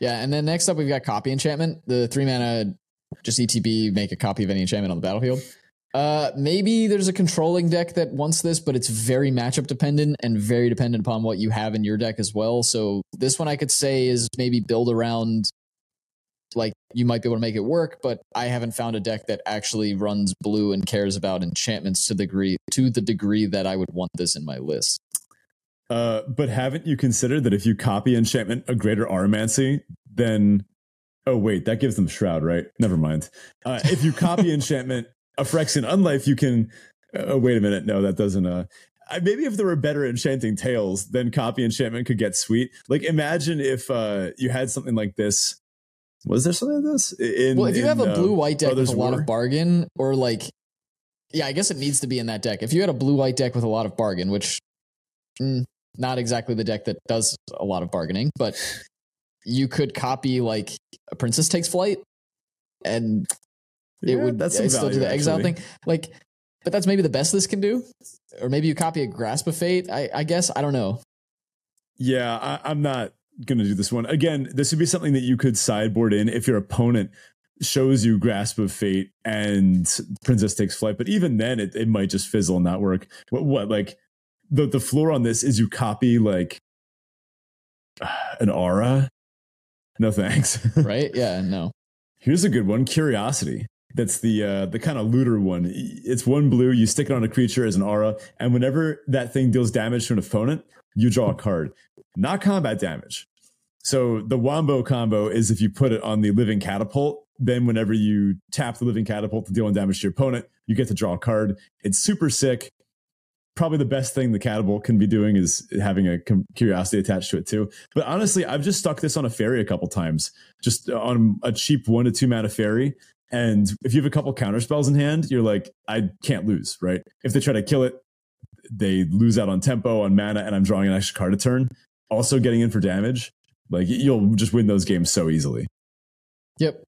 Yeah. And then next up, we've got copy enchantment, the three mana just ETB, make a copy of any enchantment on the battlefield. Uh, maybe there's a controlling deck that wants this, but it's very matchup dependent and very dependent upon what you have in your deck as well. So this one I could say is maybe build around like you might be able to make it work, but I haven't found a deck that actually runs blue and cares about enchantments to the degree to the degree that I would want this in my list. Uh, but haven't you considered that if you copy enchantment a Greater Auramancy, then Oh wait, that gives them shroud, right? Never mind. Uh, if you copy (laughs) enchantment a Phyrexian Unlife, you can Oh, wait a minute. No, that doesn't. Uh, maybe if there were better enchanting tales, then copy enchantment could get sweet. Like imagine if uh, you had something like this. Was there something like this? In, well, if you in, have a blue white deck with a lot of bargain, or like, yeah, I guess it needs to be in that deck. If you had a blue white deck with a lot of bargain, which mm, not exactly the deck that does a lot of bargaining, but you could copy like a princess takes flight, and it yeah, would that's still do the exile thing. Like but that's maybe the best this can do. Or maybe you copy a Grasp of Fate. I, I guess. I don't know. Yeah, I, I'm not to do this one. Again, this would be something that you could sideboard in if your opponent shows you Grasp of Fate and Princess Takes Flight. But even then, it, it might just fizzle and not work. What, what like the, the floor on this is you copy like (sighs) an aura. No thanks. (laughs) right? Yeah, no. Here's a good one Curiosity. That's the uh, the kind of looter one. It's one blue. You stick it on a creature as an aura, and whenever that thing deals damage to an opponent, you draw a card. Not combat damage. So the wombo combo is if you put it on the living catapult, then whenever you tap the living catapult to deal damage to your opponent, you get to draw a card. It's super sick. Probably the best thing the catapult can be doing is having a curiosity attached to it too. But honestly, I've just stuck this on a fairy a couple times, just on a cheap one to two mana fairy. And if you have a couple counter spells in hand, you're like, I can't lose, right? If they try to kill it, they lose out on tempo, on mana, and I'm drawing an extra card a turn. Also getting in for damage. Like you'll just win those games so easily. Yep.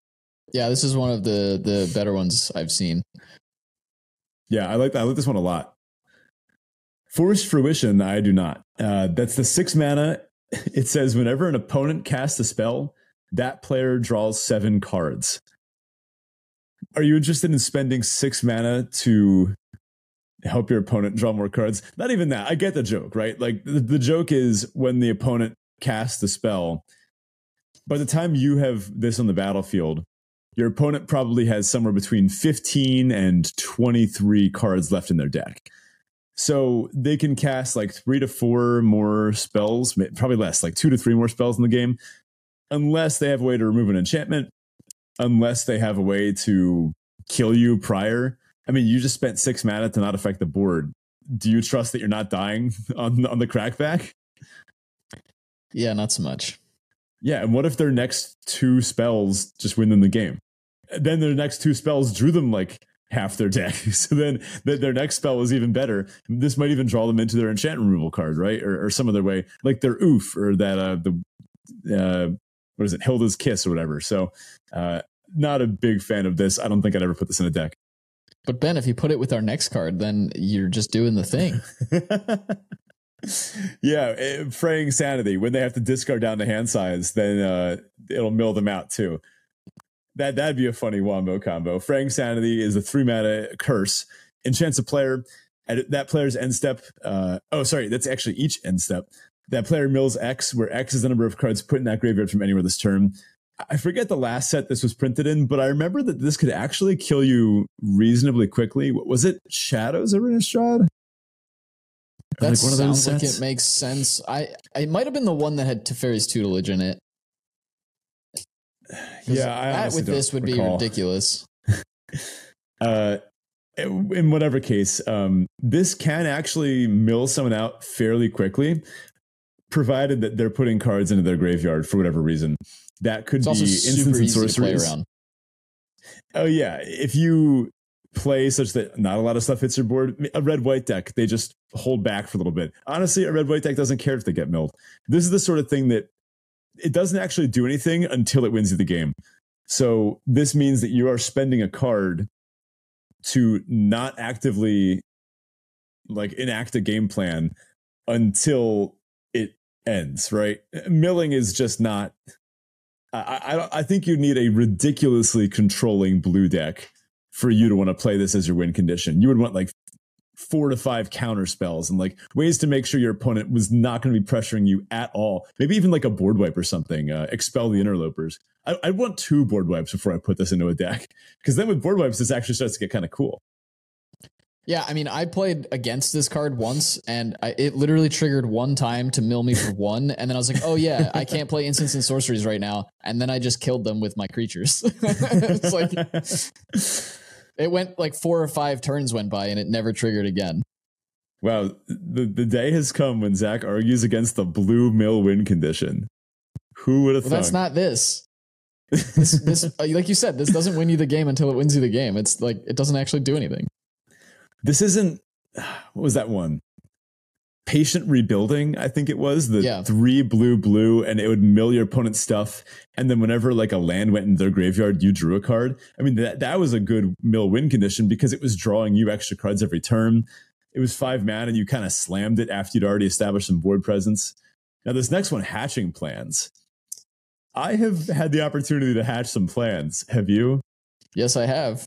Yeah, this is one of the the better ones I've seen. Yeah, I like I like this one a lot. Forced fruition, I do not. Uh, that's the six mana. (laughs) It says whenever an opponent casts a spell, that player draws seven cards are you interested in spending six mana to help your opponent draw more cards? Not even that. I get the joke, right? Like the, the joke is when the opponent casts the spell, by the time you have this on the battlefield, your opponent probably has somewhere between 15 and 23 cards left in their deck. So they can cast like three to four more spells, probably less, like two to three more spells in the game, unless they have a way to remove an enchantment unless they have a way to kill you prior. I mean, you just spent six mana to not affect the board. Do you trust that you're not dying (laughs) on on the crackback? Yeah, not so much. Yeah, and what if their next two spells just win them the game? Then their next two spells drew them like half their deck. (laughs) So then their next spell was even better. This might even draw them into their enchant removal card, right? Or, or some other way, like their oof or that uh the uh what is it, Hylda's Kiss or whatever. So, uh, not a big fan of this. I don't think I'd ever put this in a deck. But Ben, if you put it with our next card, then you're just doing the thing. (laughs) yeah, it, eh, fraying sanity. When they have to discard down to hand size, then uh, it'll mill them out too. That that'd be a funny wombo combo. Fraying sanity is a three mana curse. Enchants a player at that player's end step. Uh, oh, sorry, that's actually each end step that player mills X, where X is the number of cards put in that graveyard from anywhere this turn. I forget the last set this was printed in, but I remember that this could actually kill you reasonably quickly. Was it Shadows of Innistrad? That like sounds like it makes sense. I it might have been the one that had Teferi's tutelage in it. Yeah, I that with this would recall. be ridiculous. (laughs) uh, in whatever case, um, this can actually mill someone out fairly quickly provided that they're putting cards into their graveyard for whatever reason. That could it's be instants and sorceries. Oh yeah, if you play such that not a lot of stuff hits your board, a red white deck they just hold back for a little bit. Honestly, a red white deck doesn't care if they get milled. This is the sort of thing that it doesn't actually do anything until it wins you the game. So this means that you are spending a card to not actively like enact a game plan until it ends, right? Milling is just not. I, I, I think you need a ridiculously controlling blue deck for you to want to play this as your win condition. You would want like four to five counter spells and like ways to make sure your opponent was not going to be pressuring you at all. Maybe even like a board wipe or something. Uh, expel the interlopers. I, I want two board wipes before I put this into a deck (laughs) because then with board wipes, this actually starts to get kind of cool. Yeah, I mean, I played against this card once, and I, it literally triggered one time to mill me for (laughs) one, and then I was like, "Oh yeah, I can't play instants and sorceries right now," and then I just killed them with my creatures. (laughs) it's like, It went like four or five turns went by and it never triggered again. Wow, the the day has come when Zach argues against the blue mill win condition. Who would have Well, thought? that's not this. (laughs) This, this uh, like you said, this doesn't win you the game until it wins you the game. It's like it doesn't actually do anything. this isn't. (sighs) What was that one? Patient rebuilding, I think it was the Yeah. three blue blue, and it would mill your opponent's stuff. And then whenever like a land went in their graveyard, you drew a card. I mean, that that was a good mill win condition because it was drawing you extra cards every turn. It was five mana, and you kind of slammed it after you'd already established some board presence. Now, this next one, hatching plans. I have had the opportunity to hatch some plans. Have you? Yes, I have.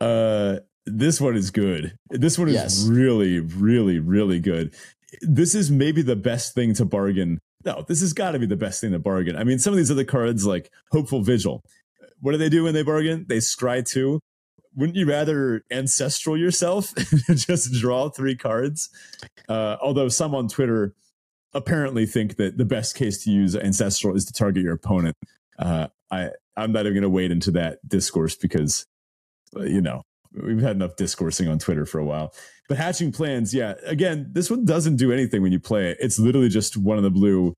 Uh, this one is good. This one is Yes. really, really, really good. This is maybe the best thing to bargain. No, this has got to be the best thing to bargain. I mean, some of these other cards, like Hopeful Vigil, what do they do when they bargain? They scry two. Wouldn't you rather ancestral yourself (laughs) and just draw three cards? Uh, although some on Twitter apparently think that the best case to use ancestral is to target your opponent. Uh, I I'm not even going to wade into that discourse because uh, you know we've had enough discoursing on Twitter for a while. But hatching plans, yeah. Again, this one doesn't do anything when you play it. It's literally just one of the blue.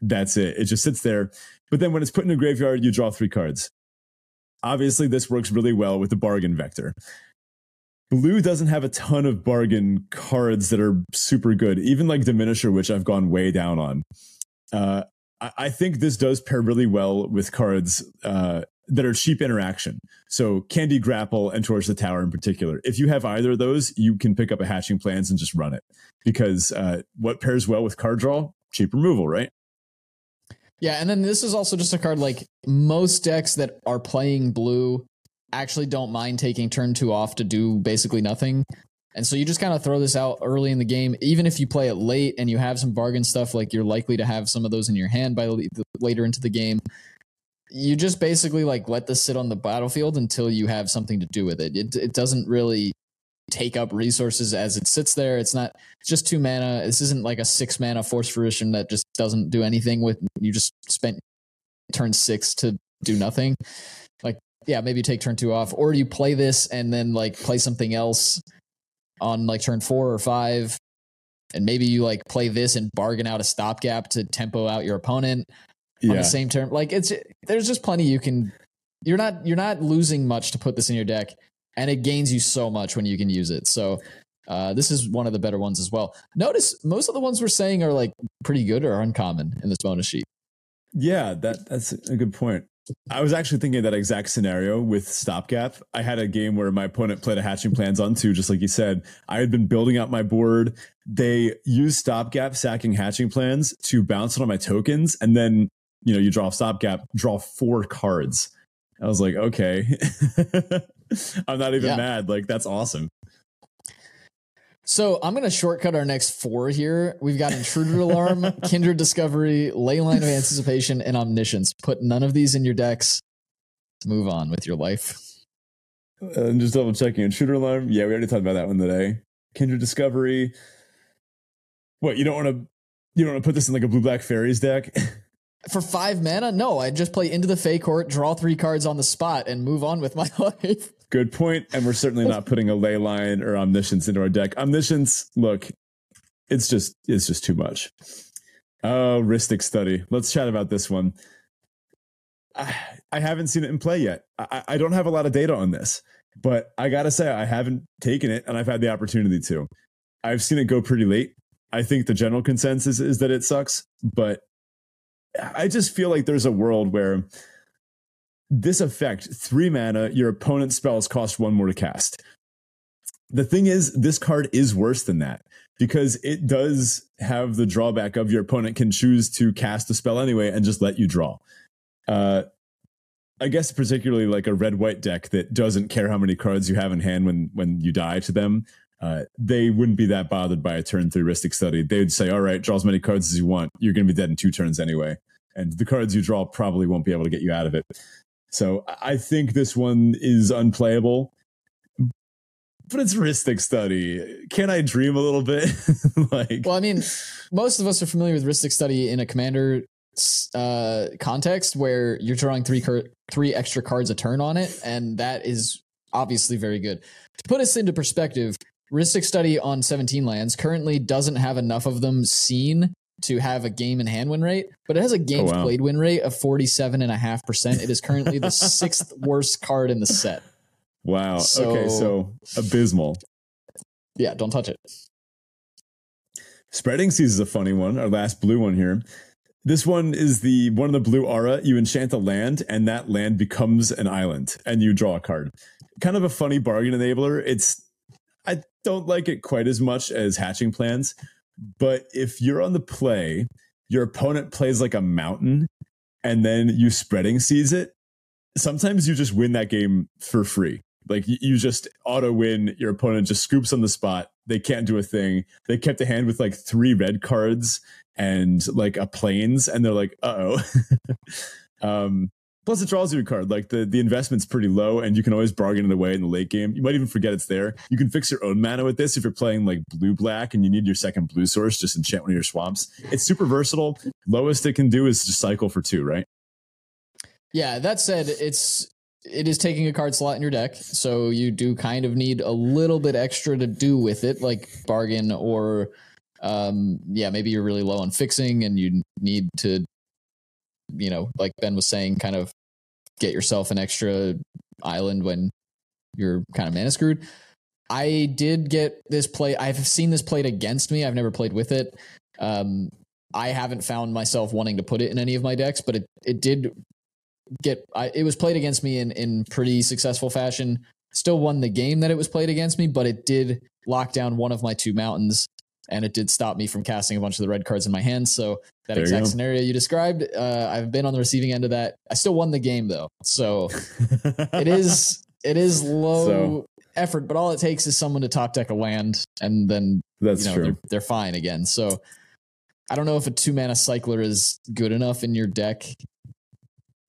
That's it. It just sits there. But then when it's put in a graveyard, you draw three cards. Obviously, this works really well with the bargain vector. Blue doesn't have a ton of bargain cards that are super good, even like Diminisher, which I've gone way down on. Uh, I, I think this does pair really well with cards uh, that are cheap interaction. So Candy Grapple and Torch the Tower in particular. If you have either of those, you can pick up a Hatching Plans and just run it. Because uh, what pairs well with card draw? Cheap removal, right? Yeah, and then this is also just a card like most decks that are playing blue actually don't mind taking turn two off to do basically nothing. And so you just kind of throw this out early in the game. Even if you play it late and you have some bargain stuff, like you're likely to have some of those in your hand by later into the game. You just basically like let this sit on the battlefield until you have something to do with it. It, it doesn't really take up resources as it sits there. It's not it's just two mana. This isn't like a six mana force fruition that just doesn't do anything with you just spent turn six to do nothing. Like, yeah, maybe take turn two off, or you play this and then like play something else on like turn four or five. And maybe you like play this and bargain out a stopgap to tempo out your opponent on Yeah. the same term. Like it's there's just plenty you can you're not you're not losing much to put this in your deck and it gains you so much when you can use it. So uh, this is one of the better ones as well. Notice most of the ones we're saying are like pretty good or uncommon in this bonus sheet. Yeah, that that's a good point. I was actually thinking of that exact scenario with stopgap. I had a game where my opponent played a hatching plans on two, just like you said. I had been building out my board. They used stopgap sacking hatching plans to bounce it on my tokens, and then you know you draw a stopgap, draw four cards. I was like, okay, (laughs) I'm not even Yeah. mad. Like that's awesome. So I'm going to shortcut our next four here. We've got Intruder Alarm, (laughs) Kindred Discovery, Leyline of Anticipation, and Omniscience. Put none of these in your decks. Move on with your life. Uh, And just double checking. Intruder alarm. Yeah, we already talked about that one today. Kindred discovery. What you don't want to you don't want to put this in like a blue black fairies deck. (laughs) For five mana, no, I just play into the Fae Court, draw three cards on the spot, and move on with my (laughs) life. Good point. And we're certainly not putting a ley line or omniscience into our deck. Omniscience, look, it's just it's just too much. Oh, Rhystic study. Let's chat about this one. I, I haven't seen it in play yet. I, I don't have a lot of data on this, but I gotta say I haven't taken it, and I've had the opportunity to. I've seen it go pretty late. I think the general consensus is that it sucks, but I just feel like there's a world where this effect, three mana, your opponent's spells cost one more to cast. The thing is, this card is worse than that because it does have the drawback of your opponent can choose to cast a spell anyway and just let you draw. Uh, I guess particularly like a red white deck that doesn't care how many cards you have in hand when when you die to them. Uh, they wouldn't be that bothered by a turn three Rhystic Study. They would say, "All right, draw as many cards as you want. You're going to be dead in two turns anyway, and the cards you draw probably won't be able to get you out of it." So I think this one is unplayable, but it's Rhystic Study. Can I dream a little bit? (laughs) like, Well, I mean, most of us are familiar with Rhystic Study in a commander uh, context where you're drawing three cur- three extra cards a turn on it, and that is obviously very good. To put us into perspective, Rhystic Study on 17 lands currently doesn't have enough of them seen to have a game in hand win rate, but it has a oh, games Oh, wow. played win rate of 47.5%. It is currently the (laughs) sixth worst card in the set. Wow. So- okay, so abysmal. Yeah, don't touch it. Spreading Seas is a funny one. Our last blue one here. This one is the one of the blue aura. You enchant a land, and that land becomes an island, and you draw a card. Kind of a funny bargain enabler. It's don't like it quite as much as hatching plans, but if you're on the play, your opponent plays like a mountain, and then you spreading seas it. Sometimes you just win that game for free. Like you- just auto win. Your opponent just scoops on the spot. They can't do a thing. They kept a hand with like three red cards and like a planes, and they're like, uh oh. (laughs) um, plus, it draws you a card. Like the the investment's pretty low, and you can always bargain it away in the late game. You might even forget it's there. You can fix your own mana with this if you're playing like blue black and you need your second blue source. Just enchant one of your swamps. It's super versatile. Lowest it can do is just cycle for two, right? Yeah, that said, it's it is taking a card slot in your deck, so you do kind of need a little bit extra to do with it, like bargain or um yeah, maybe you're really low on fixing and you need to you know, like Ben was saying, kind of get yourself an extra island when you're kind of mana screwed. I did get this play. I've seen this played against me. I've never played with it. Um, I haven't found myself wanting to put it in any of my decks, but it it did get. I, it was played against me in in pretty successful fashion. Still won the game that it was played against me, but it did lock down one of my two mountains, and it did stop me from casting a bunch of the red cards in my hand. So that There exact go. scenario you described, uh, I've been on the receiving end of that. I still won the game though, so it (laughs) is it is low So- effort, but all it takes is someone to top deck a land, and then That's you know true. they're, they're fine again. So I don't know if a two mana cycler is good enough in your deck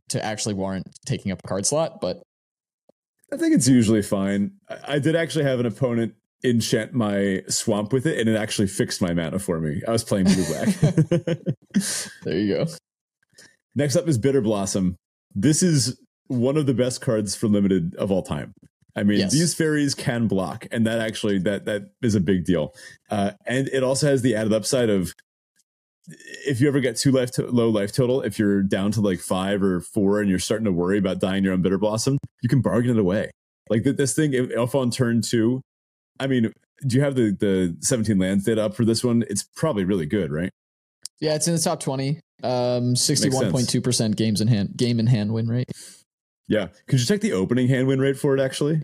to actually warrant taking up a card slot, but I think it's usually fine. I, I did actually have an opponent enchant my swamp with it, and it actually fixed my mana for me. I was playing blue black. (laughs) (laughs) there you go. Next up is Bitter Blossom. This is one of the best cards for limited of all time. I mean, Yes. these fairies can block, and that actually that that is a big deal. Uh, and it also has the added upside of if you ever get too life to- low life total, if you're down to like five or four, and you're starting to worry about dying your own Bitter Blossom, you can bargain it away. Like th- this thing, if, if on turn two, I mean, do you have the the 17 lands data up for this one? It's probably really good, right? Yeah, it's in the top twenty. Um, sixty-one point two percent games in hand, game in hand win rate. Yeah. Could you check the opening hand win rate for it actually?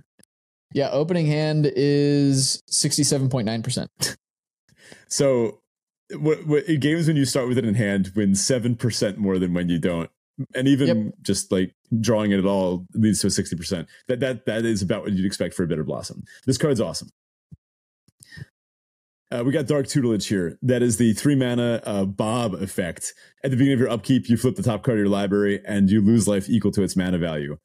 Yeah, opening hand is sixty-seven point nine percent. (laughs) So, what, what games when you start with it in hand seven percent more than when you don't, and even Yep. just like drawing it at all leads to a sixty percent. That that that is about what you'd expect for a bitter blossom. This card's awesome. Uh, we got Dark Tutelage here. That is the three mana uh, Bob effect. At the beginning of your upkeep, you flip the top card of your library and you lose life equal to its mana value.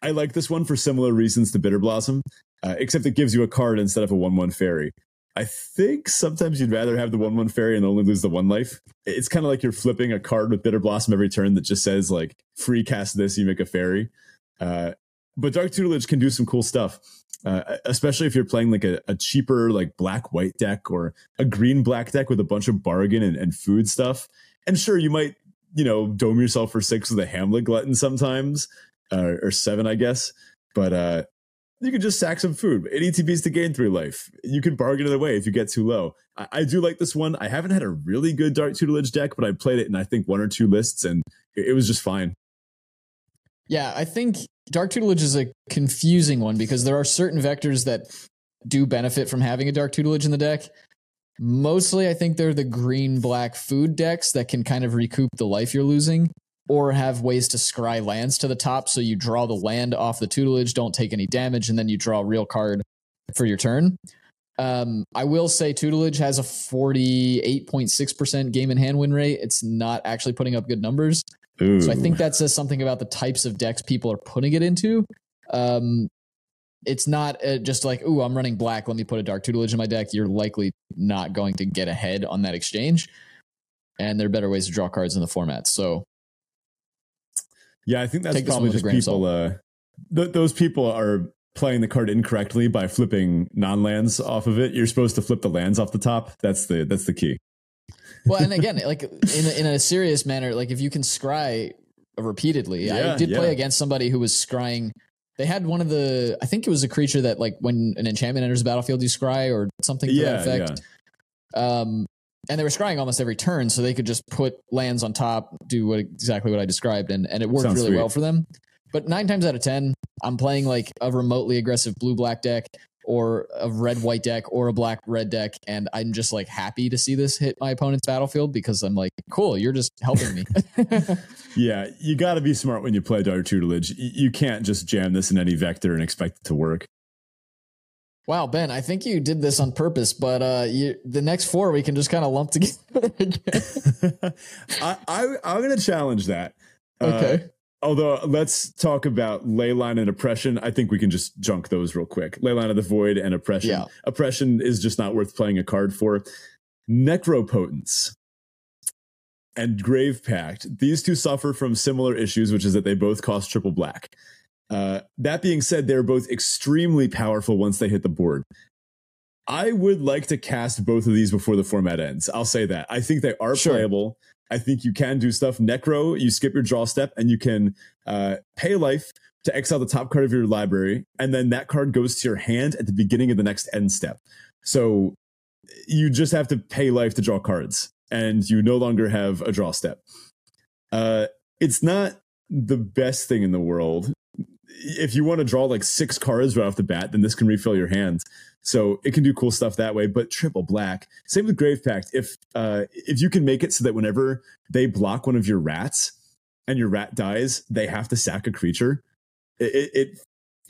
I like this one for similar reasons to Bitter Blossom, uh, except it gives you a card instead of a 1 1 fairy. I think sometimes you'd rather have the 1 1 fairy and only lose the one life. It's kind of like you're flipping a card with Bitter Blossom every turn that just says, like, free cast this, you make a fairy. Uh, but Dark Tutelage can do some cool stuff, uh, especially if you're playing like a, a cheaper, like black white deck or a green black deck with a bunch of bargain and, and food stuff. And sure, you might, you know, dome yourself for six with a Hamlet Glutton sometimes, uh, or seven, I guess. But uh, you can just sack some food. It ETBs to gain three life. You can bargain it away if you get too low. I, I do like this one. I haven't had a really good Dark Tutelage deck, but I played it in I think one or two lists, and it, it was just fine. Yeah, I think Dark Tutelage is a confusing one because there are certain vectors that do benefit from having a Dark Tutelage in the deck. Mostly, I think they're the green black food decks that can kind of recoup the life you're losing or have ways to scry lands to the top so you draw the land off the tutelage, don't take any damage, and then you draw a real card for your turn. Um, I will say tutelage has a 48.6% game in hand win rate. It's not actually putting up good numbers. Ooh. So I think that says something about the types of decks people are putting it into. Um, it's not uh, just like, ooh, I'm running black. Let me put a dark tutelage in my deck. You're likely not going to get ahead on that exchange. And there are better ways to draw cards in the format. So Yeah, I think that's probably one with a just people. Uh, th- those people are playing the card incorrectly by flipping non-lands off of it. You're supposed to flip the lands off the top. That's the that's the key. Well, and again, like in a, in a serious manner, like if you can scry repeatedly, Yeah, I did yeah. play against somebody who was scrying. They had one of the, I think it was a creature that like when an enchantment enters the battlefield, you scry or something to Yeah, that effect. Um, and they were scrying almost every turn, so they could just put lands on top, do what exactly what I described, and and it worked Sounds really sweet. well for them. But nine times out of ten, I'm playing like a remotely aggressive blue black deck or a red white deck or a black red deck, and I'm just like happy to see this hit my opponent's battlefield because I'm like, cool, you're just helping me. (laughs) Yeah, you got to be smart when you play Dark Tutelage. You can't just jam this in any vector and expect it to work. wow, Ben, I think you did this on purpose, but uh, you, the next four we can just kind of lump together. (laughs) again. (laughs) I, I I'm gonna challenge that. Uh, okay. Although let's talk about Leyline and Oppression. I think we can just junk those real quick. Leyline of the Void and Oppression. Yeah. Oppression is just not worth playing a card for. Necropotence and Grave Pact. These two suffer from similar issues, which is that they both cost triple black. Uh, that being said, they're both extremely powerful once they hit the board. I would like to cast both of these before the format ends. I'll say that. I think they are Sure. playable. I think you can do stuff. Necro, you skip your draw step and you can uh, pay life to exile the top card of your library, and then that card goes to your hand at the beginning of the next end step. So you just have to pay life to draw cards, and you no longer have a draw step. Uh, it's not the best thing in the world. If you want to draw like six cards right off the bat, then this can refill your hand. So it can do cool stuff that way. But triple black, same with Grave Pact. If uh, if you can make it so that whenever they block one of your rats and your rat dies, they have to sack a creature. It, it, it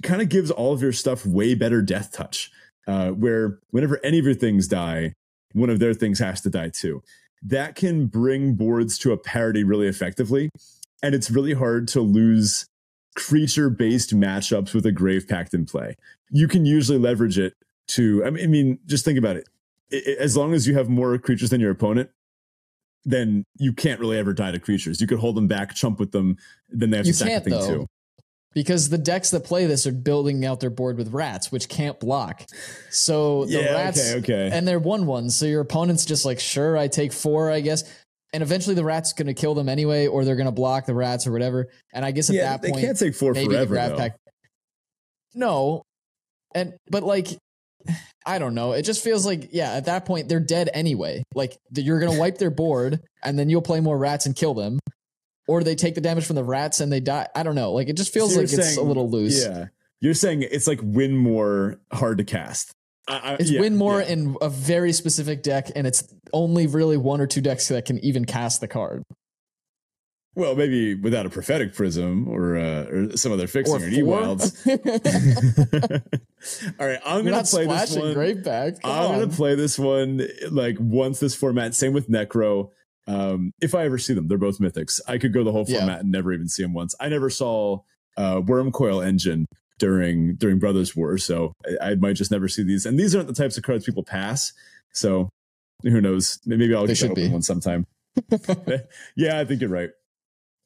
kind of gives all of your stuff way better death touch. Uh, where whenever any of your things die, one of their things has to die too. That can bring boards to a parity really effectively, and it's really hard to lose creature based matchups with a Grave Pact in play. You can usually leverage it to. I mean, I mean just think about it. As long as you have more creatures than your opponent, then you can't really ever die to creatures. You could hold them back, chump with them, then they have You to sack can't, the thing though. too. because the decks that play this are building out their board with rats, which can't block. So the Yeah, rats, okay, okay. and they're one ones. So your opponent's just like, sure, I take four, I guess. And eventually the rat's going to kill them anyway, or they're going to block the rats or whatever. And I guess at yeah, that point they can't take four maybe forever. the Grave Pact. No, and but like, I don't know. It just feels like yeah, at that point they're dead anyway. Like you're gonna wipe their board, and then you'll play more rats and kill them, or they take the damage from the rats and they die. I don't know. Like it just feels So like it's a little loose. Yeah, you're saying it's like win more hard to cast. I, I, It's yeah, win more yeah. in a very specific deck, and it's only really one or two decks that can even cast the card. Well, maybe without a prophetic prism or uh, or some other fixing Or or, knee four. wilds. (laughs) All right, I'm You're gonna play this one. Grave Pact. Come I'm on. gonna play this one like once this format. Same with Necro. Um, if I ever see them, they're both mythics. I could go the whole Yeah. format and never even see them once. I never saw uh, Wurmcoil Engine during during Brothers War, so I, I might just never see these. And these aren't the types of cards people pass. So who knows? Maybe I'll They get that open be. one sometime. (laughs) (laughs) yeah, I think you're right.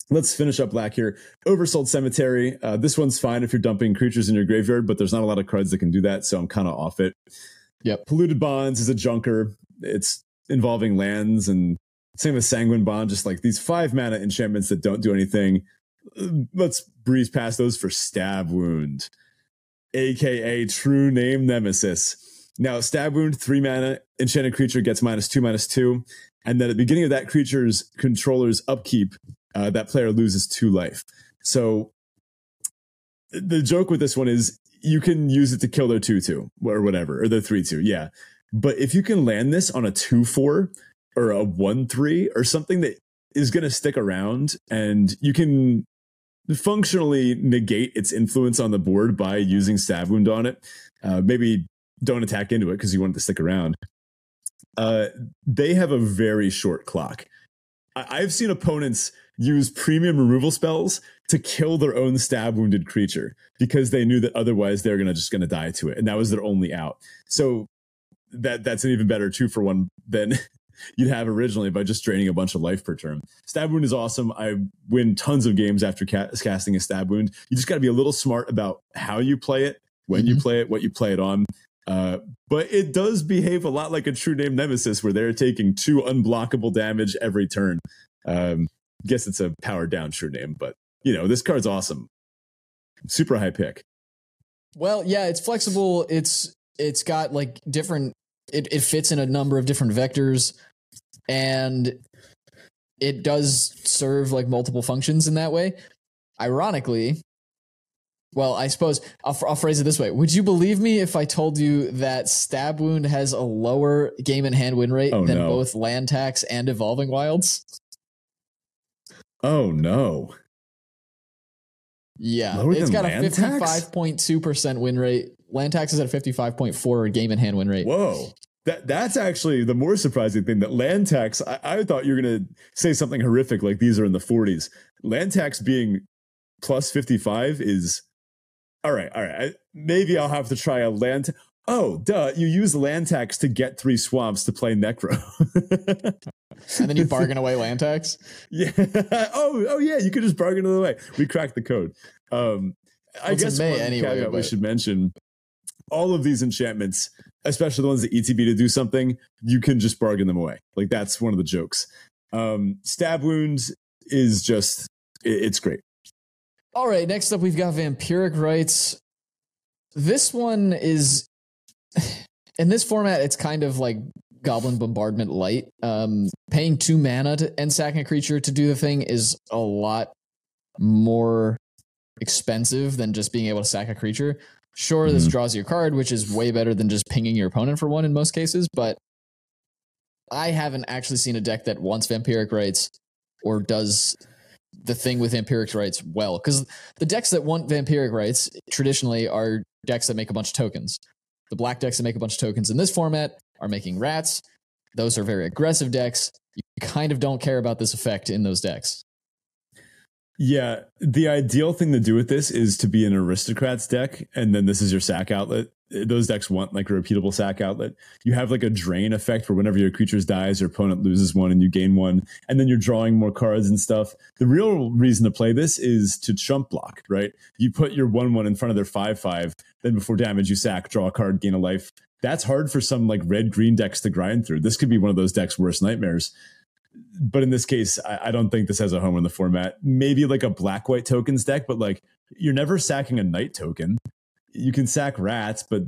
Let's finish up black here. Oversold Cemetery. Uh, this one's fine if you're dumping creatures in your graveyard, but there's not a lot of cards that can do that, so I'm kind of off it. Yep. Polluted Bonds is a junker. It's involving lands and same with Sanguine Bond, just like these five mana enchantments that don't do anything. Uh, Let's breeze past those for Stab Wound, aka True Name Nemesis. Now, Stab Wound, three mana, enchanted creature gets minus two, minus two. And then at the beginning of that creature's controller's upkeep, uh, that player loses two life. So the joke with this one is you can use it to kill their 2 2 or whatever, or their 3 2. Yeah. But if you can land this on a 2 4 or a 1 3 or something that is going to stick around and you can functionally negate its influence on the board by using stab wound on it, uh, maybe don't attack into it because you want it to stick around. Uh, they have a very short clock. I- I've seen opponents use premium removal spells to kill their own stab wounded creature because they knew that otherwise they're gonna just gonna die to it, and that was their only out. So that that's an even better two for one than (laughs) you'd have originally by just draining a bunch of life per turn. Stab wound is awesome. I win tons of games after ca- casting a stab wound. You just got to be a little smart about how you play it when you Mhm. play it, what you play it on. Uh, but it does behave a lot like a true name Nemesis, where they're taking two unblockable damage every turn. Um, guess it's a powered down true name, but you know this card's awesome. Super high pick. Well, yeah, it's flexible. It's it's got like different. It it fits in a number of different vectors, and it does serve like multiple functions in that way. Ironically, well, I suppose I'll, I'll phrase it this way: Would you believe me if I told you that Stab Wound has a lower game in hand win rate Oh, than no. both Land Tax and Evolving Wilds? Oh no! Yeah, Lower it's got a fifty-five point two percent win rate. Land Tax is at fifty-five point four game in hand win rate. Whoa. That that's actually the more surprising thing. That land tax, I, I thought you were gonna say something horrific like these are in the 40s. Land tax being plus 55 is all right. All right. I, maybe I'll have to try a land. Oh, duh! You use land tax to get three swamps to play Necro. (laughs) and then you (laughs) bargain away land tax. Yeah. (laughs) oh, oh yeah. You could just bargain it away. We cracked the code. Um, I Well, guess May one anyway, caveat we should mention: all of these enchantments, especially the ones that ETB to do something, you can just bargain them away. Like that's one of the jokes. Um, stab wounds is just it- it's great. All right, next up we've got Vampiric Rites. This one is in this format. It's kind of like Goblin Bombardment Light. Um, paying two mana to, and sacking a creature to do the thing is a lot more expensive than just being able to sack a creature. Sure, this Mhm. draws your card, which is way better than just pinging your opponent for one in most cases, but I haven't actually seen a deck that wants Vampiric Rites or does the thing with Vampiric Rites well. Because the decks that want Vampiric Rites traditionally are decks that make a bunch of tokens. The black decks that make a bunch of tokens in this format are making rats. Those are very aggressive decks. You kind of don't care about this effect in those decks. Yeah, the ideal thing to do with this is to be an aristocrats deck, and then this is your sack outlet. Those decks want like a repeatable sack outlet. You have like a drain effect where whenever your creature dies, your opponent loses one and you gain one, and then you're drawing more cards and stuff. The real reason to play this is to chump block, right? You put your one one in front of their five five, then before damage you sack, draw a card, gain a life. That's hard for some like red green decks to grind through. This could be one of those decks' worst nightmares but in this case, I, I don't think this has a home in the format. Maybe like a black white tokens deck, but like you're never sacking a knight token. You can sack rats, but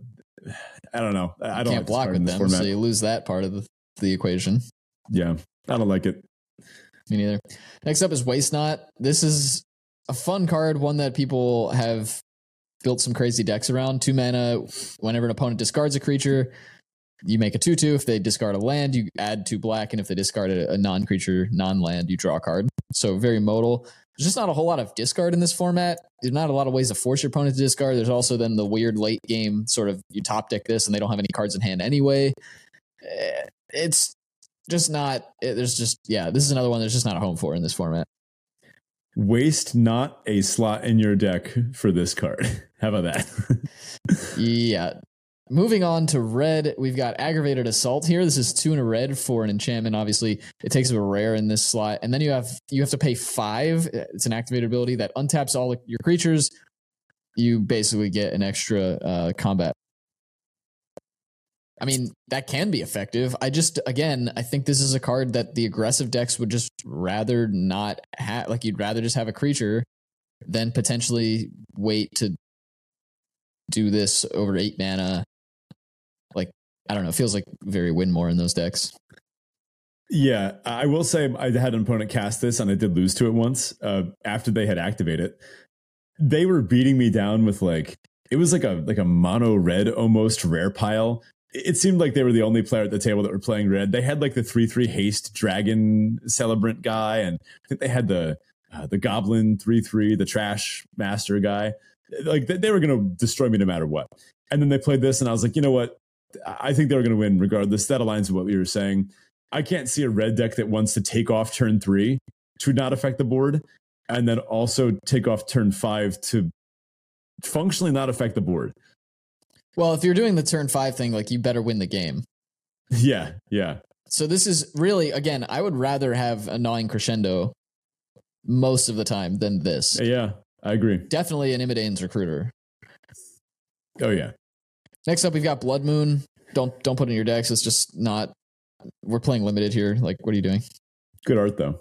I don't know. I don't like block with them, format. so you lose that part of the, the equation. yeah, I don't like it. Me neither. Next up is Waste Not. This is a fun card, one that people have built some crazy decks around. Two mana, whenever an opponent discards a creature, you make a 2 2. If they discard a land, you add two black. And if they discard a, a non creature, non land, you draw a card. So very modal. There's just not a whole lot of discard in this format. There's not a lot of ways to force your opponent to discard. There's also then the weird late game sort of you top deck this and they don't have any cards in hand anyway. Eh, It's just not, it, there's just, yeah, this is another one there's just not a home for in this format. Waste not a slot in your deck for this card. (laughs) How about that? (laughs) Yeah. Moving on to red, we've got aggravated assault here. This is two in a red for an enchantment. Obviously, it takes a rare in this slot, and then you have you have to pay five. It's an activated ability that untaps all your creatures. You basically get an extra uh, combat. I mean, that can be effective. I just again, I think this is a card that the aggressive decks would just rather not have. Like you'd rather just have a creature than potentially wait to do this over eight mana. I don't know, it feels like very win more in those decks. Yeah, I will say I had an opponent cast this and I did lose to it once uh, after they had activated. They were beating me down with like it was like a like a mono red almost rare pile. It seemed like they were the only player at the table that were playing red. They had like the three three haste dragon celebrant guy, and I think they had the uh, the goblin three three the trash master guy. Like they, they were going to destroy me no matter what. And then they played this, and I was like, you know what? I think they were going to win regardless. That aligns with what you were saying. I can't see a red deck that wants to take off turn three to not affect the board, and then also take off turn five to functionally not affect the board. Well, if you're doing the turn five thing, like you better win the game. Yeah, yeah, So this is really, again, I would rather have a gnawing crescendo most of the time than this. yeah. I agree. Definitely an Imidane's recruiter. Oh yeah. Next up, we've got Blood Moon. Don't don't put in your decks. It's just not. We're playing limited here. Like, what are you doing? Good art though.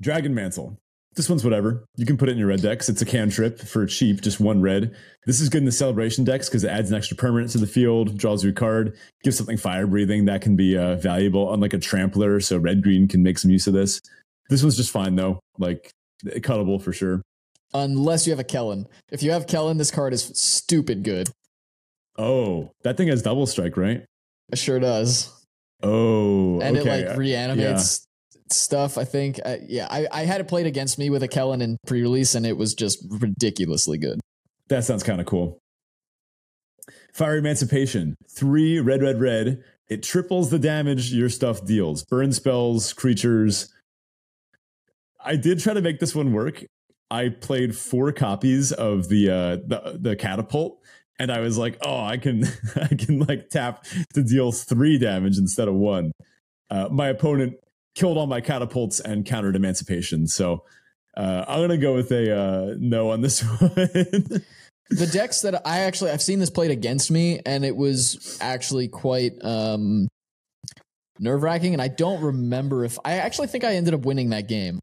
Dragon Mantle. This one's whatever. You can put it in your red decks. It's a cantrip for cheap, just one red. This is good in the celebration decks because it adds an extra permanent to the field, draws you a card, gives something fire breathing that can be uh, valuable, unlike a trampler. So red green can make some use of this. This one's just fine though, like cuttable for sure. Unless you have a Kellen. If you have Kellen, this card is stupid good. Oh, that thing has double strike, right? It sure does. Oh, and okay. it like reanimates yeah. stuff. I think. Uh, yeah, I, I had it played against me with a Kellen in pre-release, and it was just ridiculously good. That sounds kind of cool. Fiery Emancipation, three red, red, red. It triples the damage your stuff deals. Burn spells, creatures. I did try to make this one work. I played four copies of the uh, the the catapult, and I was like, oh, I can (laughs) I can like tap to deal three damage instead of one. Uh, my opponent killed all my catapults and countered emancipation, so uh, I'm gonna go with a uh, no on this (laughs) one. the decks that I actually I've seen this played against me, and it was actually quite um, nerve wracking. And I don't remember if I actually think I ended up winning that game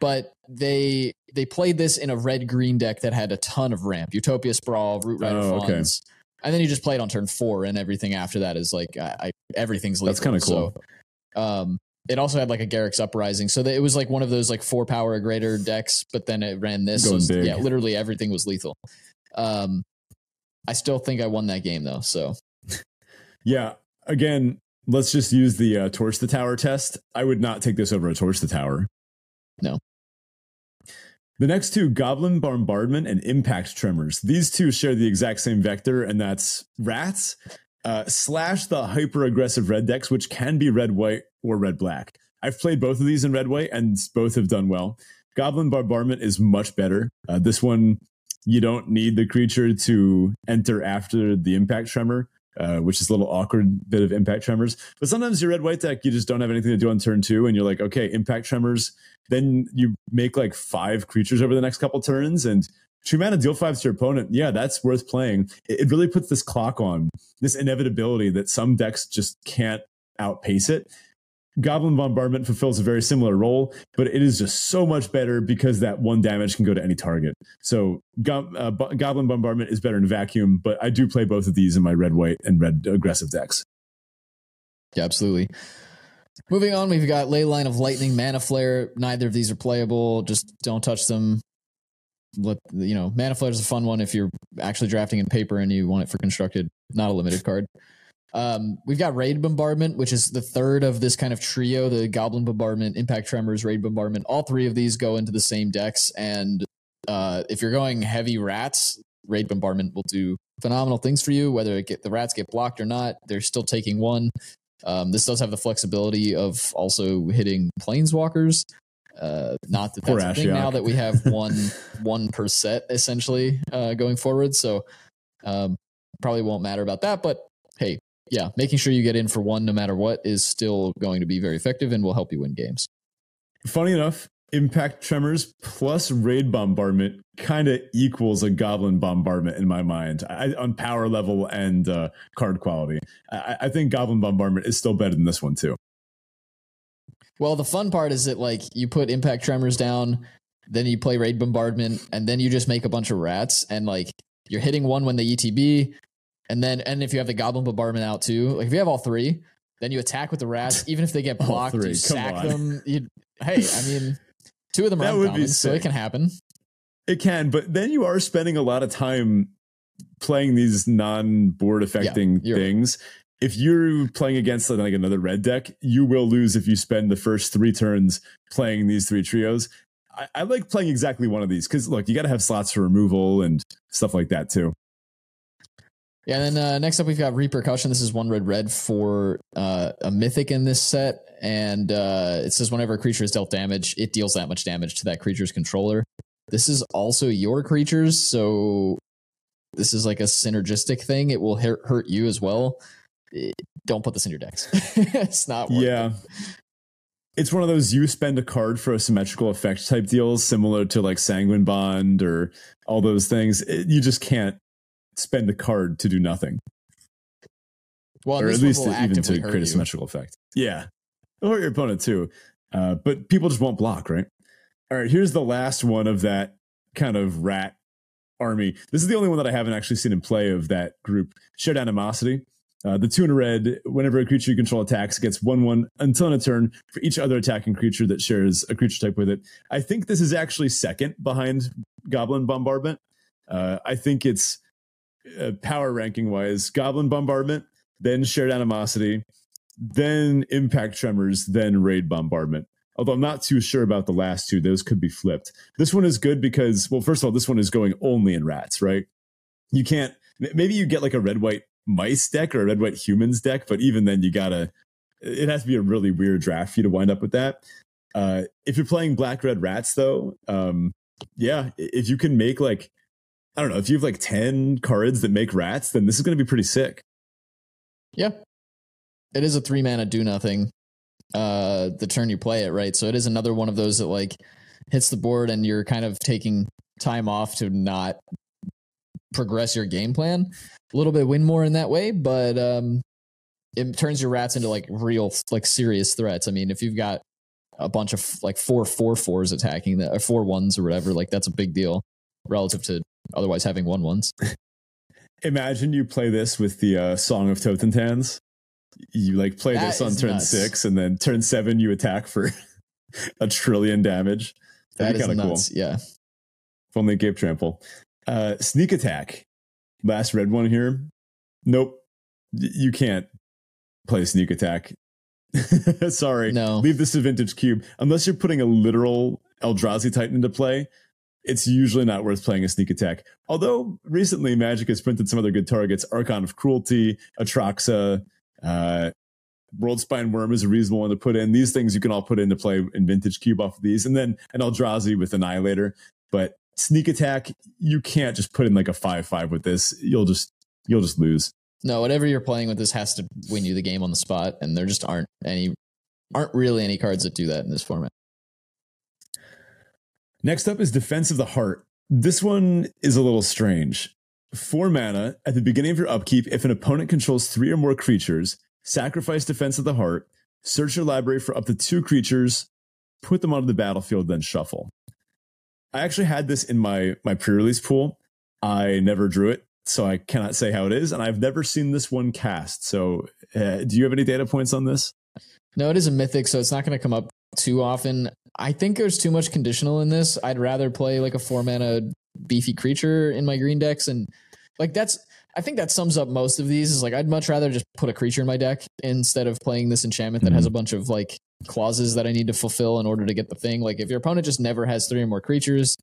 but they they played this in a red green deck that had a ton of ramp, Utopia Sprawl, Root Rider oh, Fawns, okay. and then you just play it on turn four, and everything after that is like I, I everything's lethal. That's kind of cool. So, um, it also had like a Garruk's Uprising, so it was like one of those like four power or greater decks, but then it ran this. Yeah, literally everything was lethal. Um, I still think I won that game though. So, yeah. Again, let's just use the uh, torch the tower test. I would not take this over a torch the tower. No. The next two, Goblin Bombardment and Impact Tremors. These two share the exact same vector, and that's rats uh, slash the hyper aggressive red decks, which can be red white or red black. I've played both of these in red white, and both have done well. Goblin Bombardment is much better. Uh, this one, you don't need the creature to enter after the Impact Tremor. Uh, which is a little awkward bit of impact tremors. But sometimes your red white deck, you just don't have anything to do on turn two, and you're like, okay, impact tremors. Then you make like five creatures over the next couple turns, and two mana deal five to your opponent. Yeah, that's worth playing. It, it really puts this clock on this inevitability that some decks just can't outpace it. Goblin Bombardment fulfills a very similar role, but it is just so much better because that one damage can go to any target. So Go- uh, B- Goblin Bombardment is better in vacuum, but I do play both of these in my red, white, and red aggressive decks. Yeah, absolutely. Moving on, we've got Leyline of Lightning, Mana Flare. Neither of these are playable. Just don't touch them. Let you know, Mana Flare is a fun one if you're actually drafting in paper and you want it for constructed, not a limited card. Um, we've got Raid Bombardment, which is the third of this kind of trio the Goblin Bombardment, Impact Tremors, Raid Bombardment. All three of these go into the same decks. And uh, if you're going heavy rats, Raid Bombardment will do phenomenal things for you, whether get, the rats get blocked or not. They're still taking one. Um, this does have the flexibility of also hitting planeswalkers. Uh, not that that's a thing now that we have one (laughs) one per set essentially uh, going forward. So um, probably won't matter about that. But hey, yeah, making sure you get in for one no matter what is still going to be very effective and will help you win games. Funny enough, impact tremors plus raid bombardment kind of equals a goblin bombardment in my mind I, on power level and uh, card quality. I, I think goblin bombardment is still better than this one too. Well, the fun part is that like you put impact tremors down, then you play raid bombardment, and then you just make a bunch of rats, and like you're hitting one when they ETB, and then, and if you have the Goblin Bombardment out too, like if you have all three, then you attack with the rats. (laughs) Even if they get blocked, you sack on. them. You, hey, I mean, two of them are uncommon, so it can happen. It can, but then you are spending a lot of time playing these non-board affecting yeah, things. If you're playing against like another red deck, you will lose if you spend the first three turns playing these three trios. I, I like playing exactly one of these because look, you got to have slots for removal and stuff like that too. Yeah, and then uh, next up we've got Repercussion. This is one red red for uh, a mythic in this set, and uh, it says whenever a creature is dealt damage, it deals that much damage to that creature's controller. This is also your creatures, so this is like a synergistic thing. It will hurt, hurt you as well. It, don't put this in your decks. (laughs) it's not. yeah. It. It's one of those you spend a card for a symmetrical effect type deals, similar to like Sanguine Bond or all those things. It, you just can't spend a card to do nothing, Well, or at least even to create a symmetrical effect. Yeah, hurt your opponent too. Uh, but people just won't block, right? All right, here's the last one of that kind of rat army. This is the only one that I haven't actually seen in play of that group. Shared animosity. Uh, the two in red, whenever a creature you control attacks, gets 1 1 until in a turn for each other attacking creature that shares a creature type with it. I think this is actually second behind Goblin Bombardment. Uh, I think it's uh, power ranking wise Goblin Bombardment, then Shared Animosity, then Impact Tremors, then Raid Bombardment. Although I'm not too sure about the last two, those could be flipped. This one is good because, well, first of all, this one is going only in rats, right? You can't, maybe you get like a red white mice deck or a red white humans deck, but even then, you gotta, it has to be a really weird draft for you to wind up with that. Uh, if you're playing black red rats, though, um, yeah, if you can make like, I don't know, if you have like 10 cards that make rats, then this is going to be pretty sick. Yeah. It is a three mana do nothing. Uh the turn you play it, right? So it is another one of those that like hits the board and you're kind of taking time off to not progress your game plan. A little bit win more in that way, but um it turns your rats into like real like serious threats. I mean, if you've got a bunch of like four four fours attacking that or four ones or whatever, like that's a big deal relative to otherwise having one ones. (laughs) Imagine you play this with the uh, Song of Totentanz. You like play That this on turn nuts. six, and then turn seven you attack for (laughs) a trillion damage. That That'd be is kind of cool. Yeah. If only Gabe Trample. Uh, sneak attack. Last red one here. Nope. Y- You can't play sneak attack. (laughs) Sorry. No. Leave this to vintage cube. Unless you're putting a literal Eldrazi Titan into play, it's usually not worth playing a sneak attack. Although recently Magic has printed some other good targets. Archon of Cruelty, Atraxa, uh, Worldspine Wurm is a reasonable one to put in. These things you can all put into play in vintage cube off of these. And then an Eldrazi with Annihilator. But sneak attack, you can't just put in like a 5-5 with this. You'll just you'll just lose. No, whatever you're playing with this has to win you the game on the spot, and there just aren't any, aren't really any cards that do that in this format. Next up is Defense of the Heart. This one is a little strange. Four mana at the beginning of your upkeep. If an opponent controls three or more creatures, sacrifice Defense of the Heart, search your library for up to two creatures, put them onto the battlefield, then shuffle. I actually had this in my my pre-release pool. I never drew it, so I cannot say how it is, and I've never seen this one cast. So, uh, do you have any data points on this? No, it is a mythic, so it's not going to come up too often. I think there's too much conditional in this. I'd rather play like a four mana beefy creature in my green decks, and like that's. I think that sums up most of these. Is like I'd much rather just put a creature in my deck instead of playing this enchantment that has mm-hmm. a bunch of like clauses that I need to fulfill in order to get the thing. Like if your opponent just never has three or more creatures,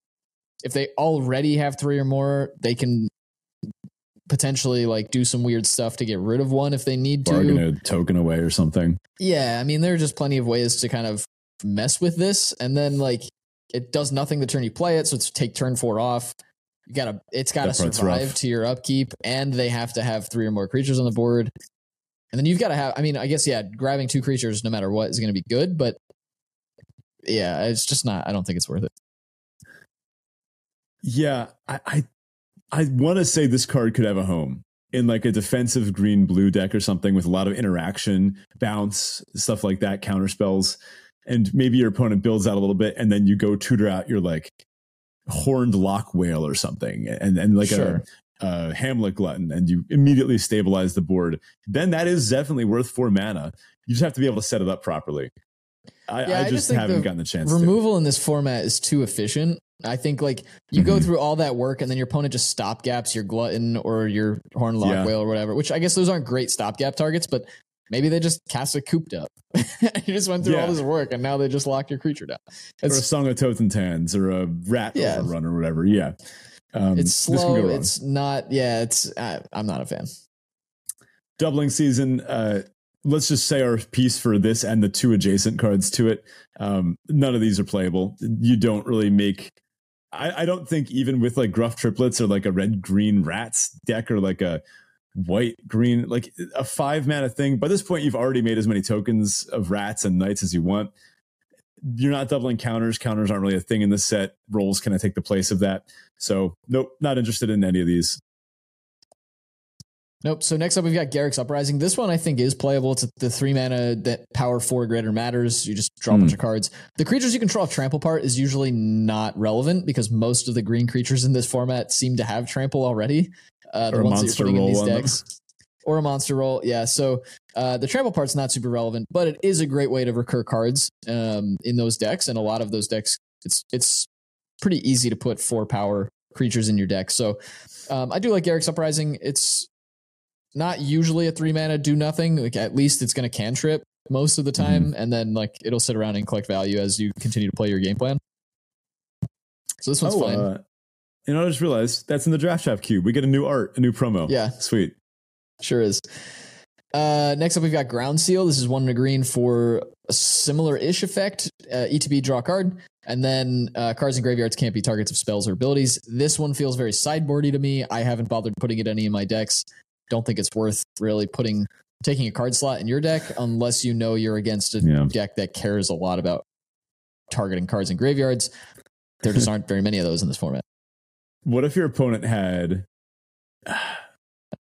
if they already have three or more, they can potentially like do some weird stuff to get rid of one if they need to. Bargain a token away or something. Yeah, I mean, there are just plenty of ways to kind of mess with this, and then like it does nothing the turn you play it, so it's take turn four off. You gotta, it's gotta That survive to your upkeep, and they have to have three or more creatures on the board. And then you've got to have. I mean, I guess yeah, grabbing two creatures no matter what is going to be good, but yeah, it's just not. I don't think it's worth it. Yeah, I I, I want to say this card could have a home in like a defensive green blue deck or something with a lot of interaction, bounce, stuff like that, counter spells. And maybe your opponent builds out a little bit, and then you go tutor out your like Horned Loch-Whale or something, and and like Sure. a, a Hamlet glutton, and you immediately stabilize the board. Then that is definitely worth four mana. You just have to be able to set it up properly. I, Yeah, I I just, just haven't the gotten the chance. to. Removal in this format is too efficient. I think like you go Mhm. through all that work and then your opponent just stopgaps your glutton or your horn lock Yeah. whale or whatever. Which I guess those aren't great stopgap targets, but maybe they just cast a cooped up. (laughs) you just went through Yeah. all this work and now they just lock your creature down. or a Song of Totentanz or a Rat Yeah. Overrun or whatever. Yeah. Um, it's slow. It's not. Yeah, it's. I, I'm not a fan. doubling season. Uh, let's just say our piece for this and the two adjacent cards to it. Um, none of these are playable. You don't really make. I, I don't think even with like gruff triplets or like a red green rats deck or like a white green like a five mana thing. By this point, you've already made as many tokens of rats and knights as you want. You're not doubling counters. Counters aren't really a thing in this set. Roles kind of take the place of that. So nope, not interested in any of these. Nope. So next up, we've got Garruk's Uprising. This one I think is playable. It's the three mana that power four greater matters. You just draw a Hmm. bunch of cards. The creatures you control have trample part is usually not relevant because most of the green creatures in this format seem to have trample already. Uh, the Or a ones that monster you're putting in role these decks. Or a monster role, yeah. So uh, the trample part's not super relevant, but it is a great way to recur cards um, in those decks, and a lot of those decks, it's it's pretty easy to put four power creatures in your deck. So um, I do like Garruk's Uprising. It's not usually a three mana do nothing. Like at least it's going to cantrip most of the Mm-hmm. time, and then like it'll sit around and collect value as you continue to play your game plan. So this one's fine. uh, you know, I just realized that's in the Draft Chaff Cube. We get a new art, a new promo. Yeah. Sweet. Sure is. Uh, next up, we've got Ground Seal. This is one in a green for a similar-ish effect. Uh, ETB, draw card, and then uh, cards and graveyards can't be targets of spells or abilities. This one feels very sideboardy to me. I haven't bothered putting it any in my decks. Don't think it's worth really putting taking a card slot in your deck unless you know you're against a Yeah. deck that cares a lot about targeting cards in graveyards. There just aren't very many of those in this format. What if your opponent had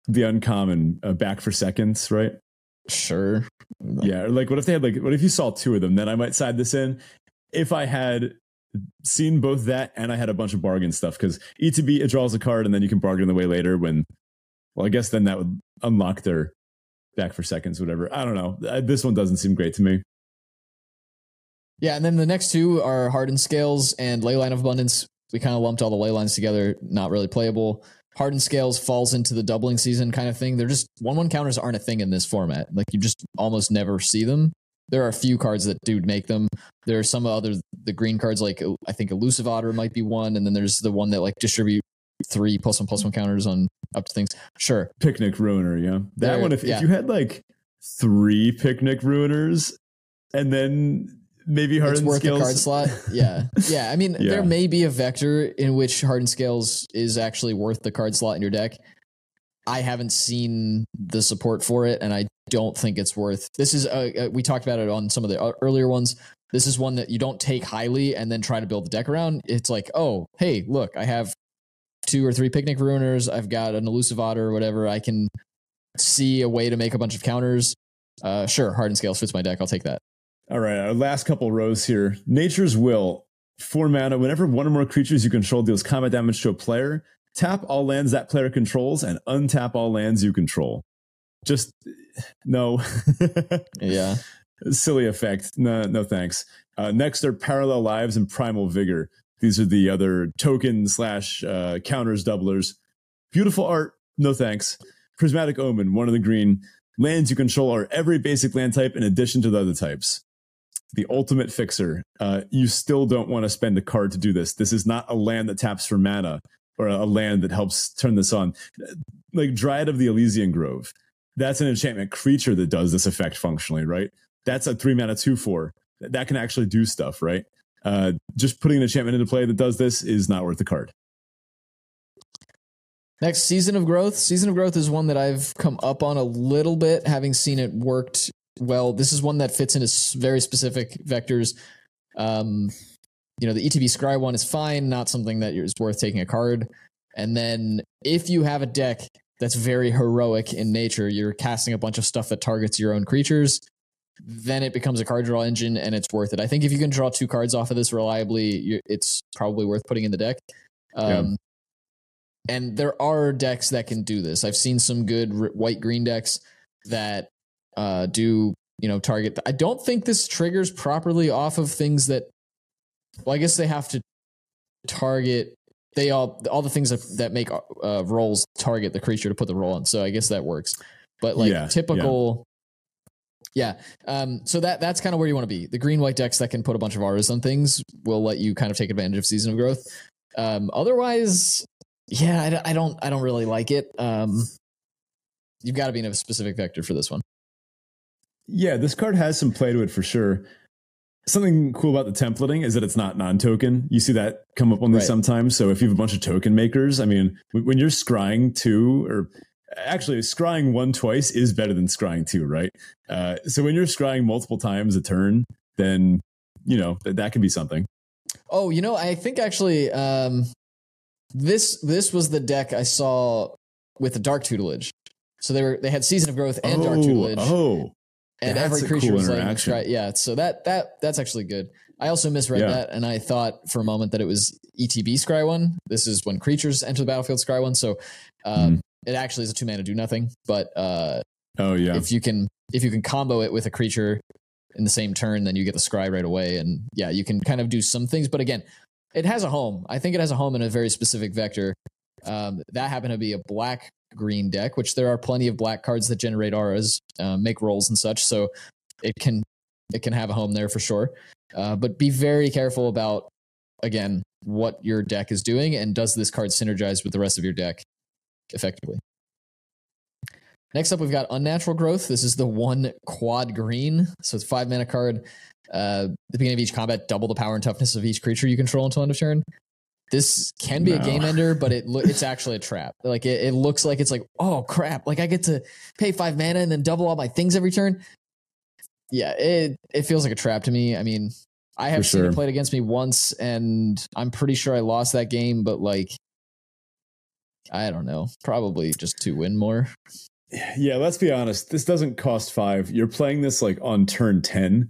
the uncommon uh, back for seconds, right? Sure. Yeah. Like, what if they had like, what if you saw two of them? Then I might side this in. If I had seen both that and I had a bunch of bargain stuff, because ETB it draws a card and then you can bargain the way later when, well, I guess then that would unlock their back for seconds, whatever. I don't know. This one doesn't seem great to me. Yeah, and then the next two are Hardened Scales and Leyline of Abundance. We kind of lumped all the ley lines together, not really playable. Hardened Scales falls into the doubling season kind of thing. They're just one one counters aren't a thing in this format. Like you just almost never see them. There are a few cards that do make them. There are some other the green cards like oh, I think Elusive Otter might be one, and then there's the one that like distribute three plus one plus one counters on up to things. Sure. Picnic Ruiner, yeah. That There- one, if, yeah. if you had like three Picnic Ruiners and then maybe it's Hardened worth Scales. the card slot. Yeah, (laughs) yeah. I mean, Yeah. there may be a vector in which Hardened Scales is actually worth the card slot in your deck. I haven't seen the support for it, and I don't think it's worth. This is uh, uh, we talked about it on some of the uh, earlier ones. This is one that you don't take highly and then try to build the deck around. It's like, oh, hey, look, I have two or three picnic ruiners. I've got an elusive otter or whatever. I can see a way to make a bunch of counters. Uh, sure, Hardened Scales fits my deck. I'll take that. All right, our last couple rows here. Nature's Will. Four mana. Whenever one or more creatures you control deals combat damage to a player, tap all lands that player controls and untap all lands you control. Just no. (laughs) Yeah. Silly effect. No, no thanks. Uh, next are Parallel Lives and Primal Vigor. These are the other token slash uh, counters doublers. Beautiful art. No thanks. Prismatic Omen, one of the green. Lands you control are every basic land type in addition to the other types. The ultimate fixer. Uh, you still don't want to spend a card to do this. This is not a land that taps for mana or a land that helps turn this on. Like Dryad of the Elysian Grove. That's an enchantment creature that does this effect functionally, right? That's a three mana two four. That can actually do stuff, right? Uh, just putting an enchantment into play that does this is not worth the card. Next, Season of Growth. Season of Growth is one that I've come up on a little bit, having seen it worked well. This is one that fits into very specific vectors. Um, you know, the ETB Scry one is fine, not something that is worth taking a card. And then if you have a deck that's very heroic in nature, you're casting a bunch of stuff that targets your own creatures, then it becomes a card draw engine and it's worth it. I think if you can draw two cards off of this reliably, you, it's probably worth putting in the deck. Um, And there are decks that can do this. I've seen some good white green decks that uh, do you know target. I don't think this triggers properly off of things that. Well, I guess they have to target. They all all the things that that make uh, roles target the creature to put the role on. So I guess that works. But like Yeah, typical. Yeah. Um, so that that's kind of where you want to be. The green white decks that can put a bunch of auras on things will let you kind of take advantage of season of growth. Um, otherwise, yeah, I don't I don't really like it. Um, you've got to be in a specific vector for this one. Yeah, this card has some play to it for sure. Something cool about the templating is that it's not non-token. You see that come up on these Right. sometimes. So if you have a bunch of token makers, I mean, when when you're scrying two, or actually scrying one twice is better than scrying two, right? Uh, so when you're scrying multiple times a turn, then you know that that can be something. Oh, you know, I think actually um, this this was the deck I saw with the dark tutelage. So they were they had Season of Growth and oh, Dark Tutelage, oh, and that's every creature cool was like. Yeah, so that that that's actually good. I also misread Yeah. that, and I thought for a moment that it was ETB Scry one. This is when creatures enter the battlefield Scry one. So um, Mhm. it actually is a two mana do nothing. But uh, oh yeah. if you can if you can combo it with a creature in the same turn, then you get the scry right away. And yeah, you can kind of do some things. But again, it has a home. I think it has a home in a very specific vector. Um, that happened to be a black green deck, which there are plenty of black cards that generate auras, uh, make roles and such. So it can it can have a home there for sure. Uh, but be very careful about again what your deck is doing and does this card synergize with the rest of your deck effectively. Next up, we've got Unnatural Growth. This is the one quad green. So it's five mana card. Uh, at the beginning of each combat, double the power and toughness of each creature you control until end of turn. This can be a game ender, but it lo- it's actually a trap. Like it, it looks like it's like, oh crap! Like I get to pay five mana and then double all my things every turn. Yeah, it it feels like a trap to me. I mean, I have For seen sure. it played against me once, and I'm pretty sure I lost that game. But like, I don't know, probably just to win more. Yeah, let's be honest. This doesn't cost five. You're playing this like on turn 10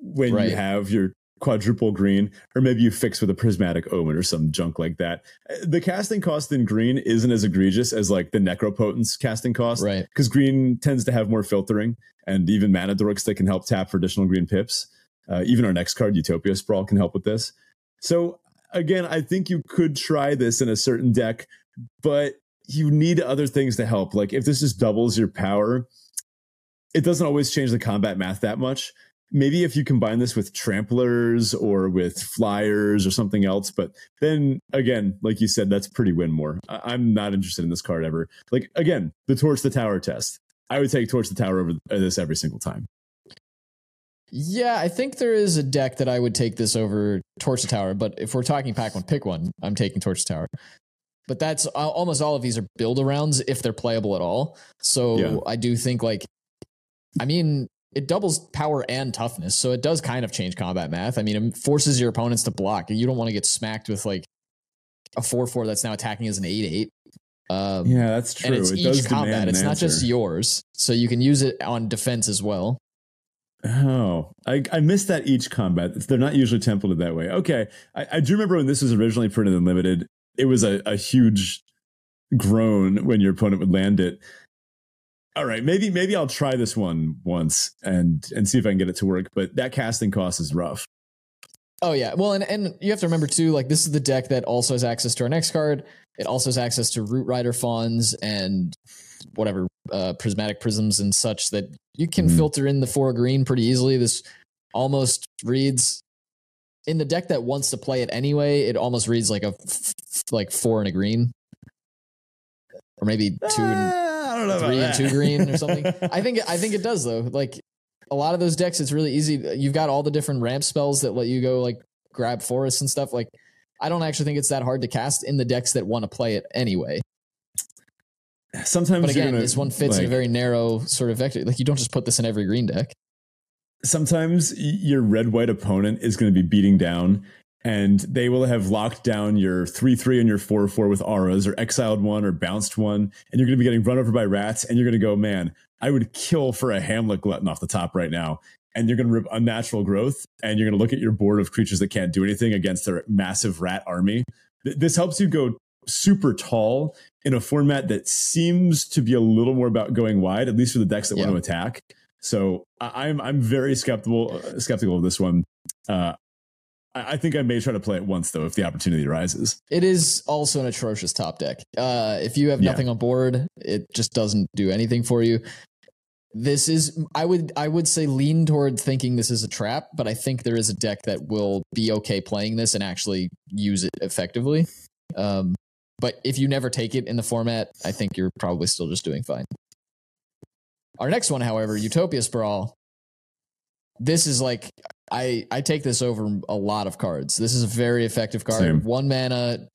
when Right. you have your quadruple green, or maybe you fix with a prismatic omen or some junk like that. Uh, The casting cost in green isn't as egregious as like the necropotence casting cost. Right. Because green tends to have more filtering and even mana dorks that can help tap for additional green pips. Uh, even our next card, Utopia Sprawl, can help with this. So again, I think you could try this in a certain deck, but you need other things to help. Like if this just doubles your power, it doesn't always change the combat math that much. Maybe if you combine this with tramplers or with flyers or something else, but then again, like you said, that's pretty win more. I- I'm not interested in this card ever. Like again, the torch the tower test. I would take torch the tower over this every single time. Yeah, I think there is a deck that I would take this over Torch the Tower, but if we're talking pack one, pick one, I'm taking Torch the Tower. But that's almost all of these are build arounds if they're playable at all. So Yeah. I do think like, I mean, it doubles power and toughness, so it does kind of change combat math. I mean, it forces your opponents to block. You don't want to get smacked with like a four four that's now attacking as an eight eight. Um, Yeah, that's true. and it's it each does combat. It's an not just yours, so you can use it on defense as well. Oh, I, I missed that each combat. They're not usually templated that way. Okay. I, I do remember when this was originally printed in limited, it was a, a huge groan when your opponent would land it. All right, maybe maybe I'll try this one once and and see if I can get it to work. But that casting cost is rough. Oh yeah. Well, and and you have to remember too, like this is the deck that also has access to our next card. It also has access to Root Rider fawns and whatever uh, prismatic prisms and such that you can Mhm. filter in the four green pretty easily. This almost reads in the deck that wants to play it anyway. It almost reads like a f- f- like four and a green, or maybe two and Ah, I don't know three and that. two green or something. (laughs) I think I think it does though. Like a lot of those decks, it's really easy. You've got all the different ramp spells that let you go like grab forests and stuff. Like I don't actually think it's that hard to cast in the decks that want to play it anyway. Sometimes But again, gonna, this one fits in a very narrow sort of vector. Like you don't just put this in every green deck. sometimes your red white opponent is going to be beating down and they will have locked down your 3-3 and your 4-4 with auras or exiled one or bounced one and you're going to be getting run over by rats and you're going to go man i would kill for a hamlet glutton off the top right now and you're going to rip unnatural growth and you're going to look at your board of creatures that can't do anything against their massive rat army this helps you go super tall in a format that seems to be a little more about going wide at least for the decks that Yeah. want to attack so I'm I'm very skeptical uh, skeptical of this one. Uh, I, think I may try to play it once though if the opportunity arises. It is also an atrocious top deck. Uh, if you have Yeah. nothing on board, it just doesn't do anything for you. This is I would I would say lean toward thinking this is a trap, but I think there is a deck that will be okay playing this and actually use it effectively. Um, but if you never take it in the format, I think you're probably still just doing fine. Our next one, however, Utopia Sprawl. This is like I I take this over a lot of cards. This is a very effective card. Same. One mana,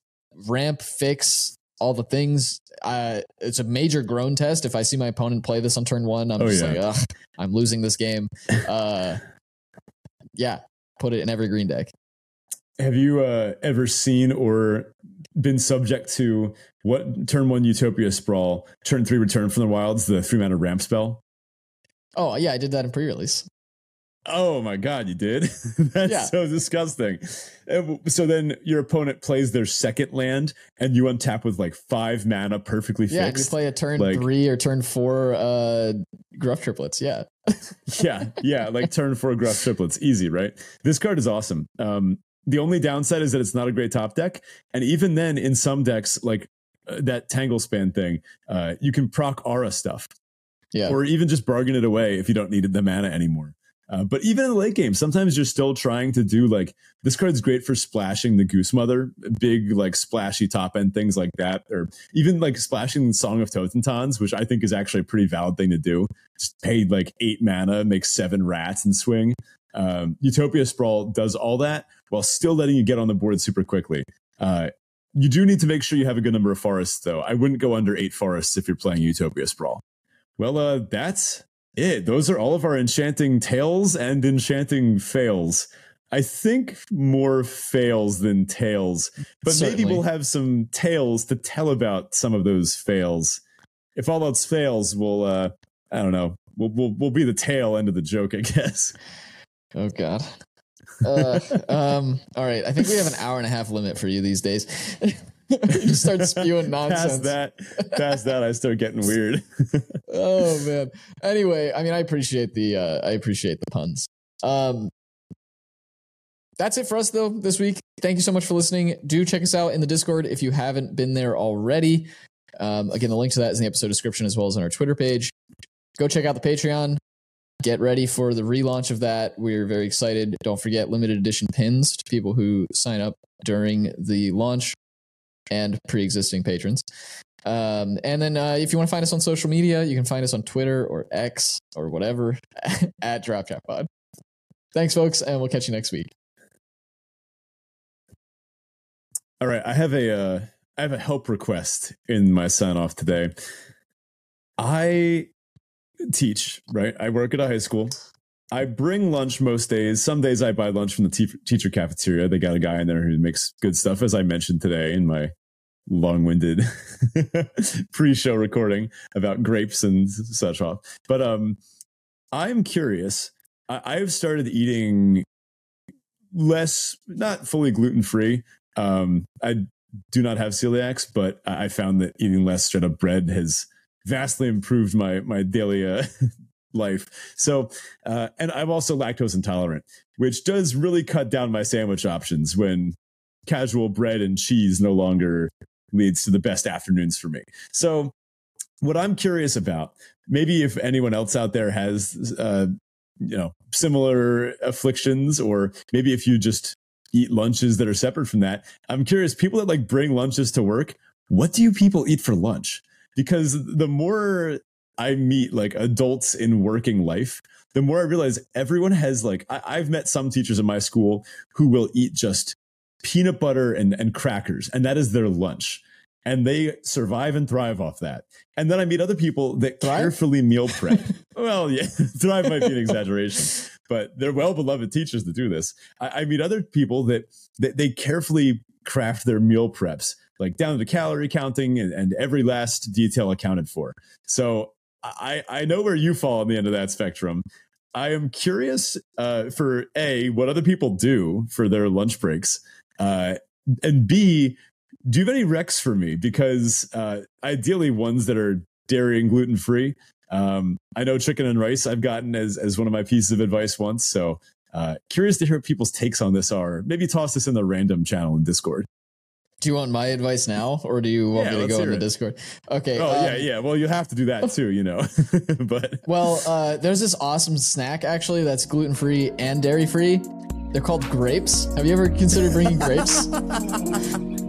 ramp, fix, all the things. Uh, it's a major groan test. If I see my opponent play this on turn one, I'm Oh, just yeah. like, Ugh, I'm losing this game. (laughs) Uh, yeah, put it in every green deck. Have you uh, ever seen or been subject to what turn one Utopia Sprawl, turn three Return from the Wilds, the three mana ramp spell? Oh yeah, I did that in pre-release. Oh my god, you did? (laughs) That's Yeah. so disgusting. So then your opponent plays their second land and you untap with like five mana perfectly Yeah, and you fixed. play a turn like- three or turn four uh gruff triplets. Yeah. (laughs) yeah, yeah, like turn four gruff triplets. Easy, right? This card is awesome. Um, the only downside is that it's not a great top deck. And even then, in some decks, like uh, that Tangle Span thing, uh, you can proc aura stuff. Yeah. or even just bargain it away if you don't need the mana anymore. Uh, but even in the late game, sometimes you're still trying to do like this card's great for splashing the Goose Mother, big like splashy top end things like that, or even like splashing Song of Totentanz, which I think is actually a pretty valid thing to do. Just pay like eight mana, make seven rats and swing. Um, Utopia Sprawl does all that while still letting you get on the board super quickly. Uh, you do need to make sure you have a good number of forests, though. I wouldn't go under eight forests if you're playing Utopia Sprawl. Well, uh, that's it. Those are all of our enchanting tales and enchanting fails. I think more fails than tales, but maybe we'll have some tales to tell about some of those fails. If all else fails, we'll, uh, I don't know, we'll, we'll, we'll be the tail end of the joke, I guess. Oh God. Uh, (laughs) um. All right. I think we have an hour and a half limit for you these days. (laughs) (laughs) you start (laughs) spewing nonsense. Past that, past that, I start getting weird. (laughs) oh man. Anyway, I mean, I appreciate the uh, I appreciate the puns. Um, that's it for us though this week. Thank you so much for listening. Do check us out in the Discord if you haven't been there already. Um, again, the link to that is in the episode description as well as on our Twitter page. Go check out the Patreon. Get ready for the relaunch of that. We're very excited. Don't forget limited edition pins to people who sign up during the launch and pre-existing patrons. Um, and then uh, if you want to find us on social media, you can find us on Twitter or X or whatever (laughs) at Draft Chaff Pod. Thanks, folks, and we'll catch you next week. All right, I have a uh, I have a help request in my sign off today. I teach, right? I work at a high school. I bring lunch most days. Some days I buy lunch from the te- teacher cafeteria. They got a guy in there who makes good stuff, as I mentioned today in my long-winded (laughs) pre-show recording about grapes and such off. But um, I'm curious. I- I've started eating less, not fully gluten-free. Um, I do not have celiacs, but I I found that eating less straight up bread has vastly improved my my daily uh, (laughs) life. So, uh, and I'm also lactose intolerant, which does really cut down my sandwich options when casual bread and cheese no longer leads to the best afternoons for me. So, what I'm curious about, maybe if anyone else out there has, uh, you know, similar afflictions, or maybe if you just eat lunches that are separate from that, I'm curious. People that like bring lunches to work, what do you people eat for lunch? Because the more I meet like adults in working life, the more I realize everyone has like I, I've met some teachers in my school who will eat just peanut butter and, and crackers, and that is their lunch. And they survive and thrive off that. And then I meet other people that Thrive? carefully meal prep. (laughs) well, yeah, (laughs) thrive might be an exaggeration, but they're well beloved teachers that do this. I, I meet other people that, that they carefully craft their meal preps, like down to calorie counting and, and every last detail accounted for. So I, I know where you fall on the end of that spectrum. I am curious uh, for A, what other people do for their lunch breaks. Uh, and B, do you have any recs for me? Because uh, ideally, ones that are dairy and gluten free. Um, I know chicken and rice I've gotten as, as one of my pieces of advice once. So uh, curious to hear what people's takes on this are. Maybe toss this in the random channel in Discord. Do you want my advice now, or do you want Yeah, me to go in the it. Discord? Okay. Oh, um, yeah, yeah. Well, you have to do that too, you know. (laughs) but Well, uh, there's this awesome snack actually that's gluten free and dairy free. They're called grapes. Have you ever considered bringing grapes? (laughs)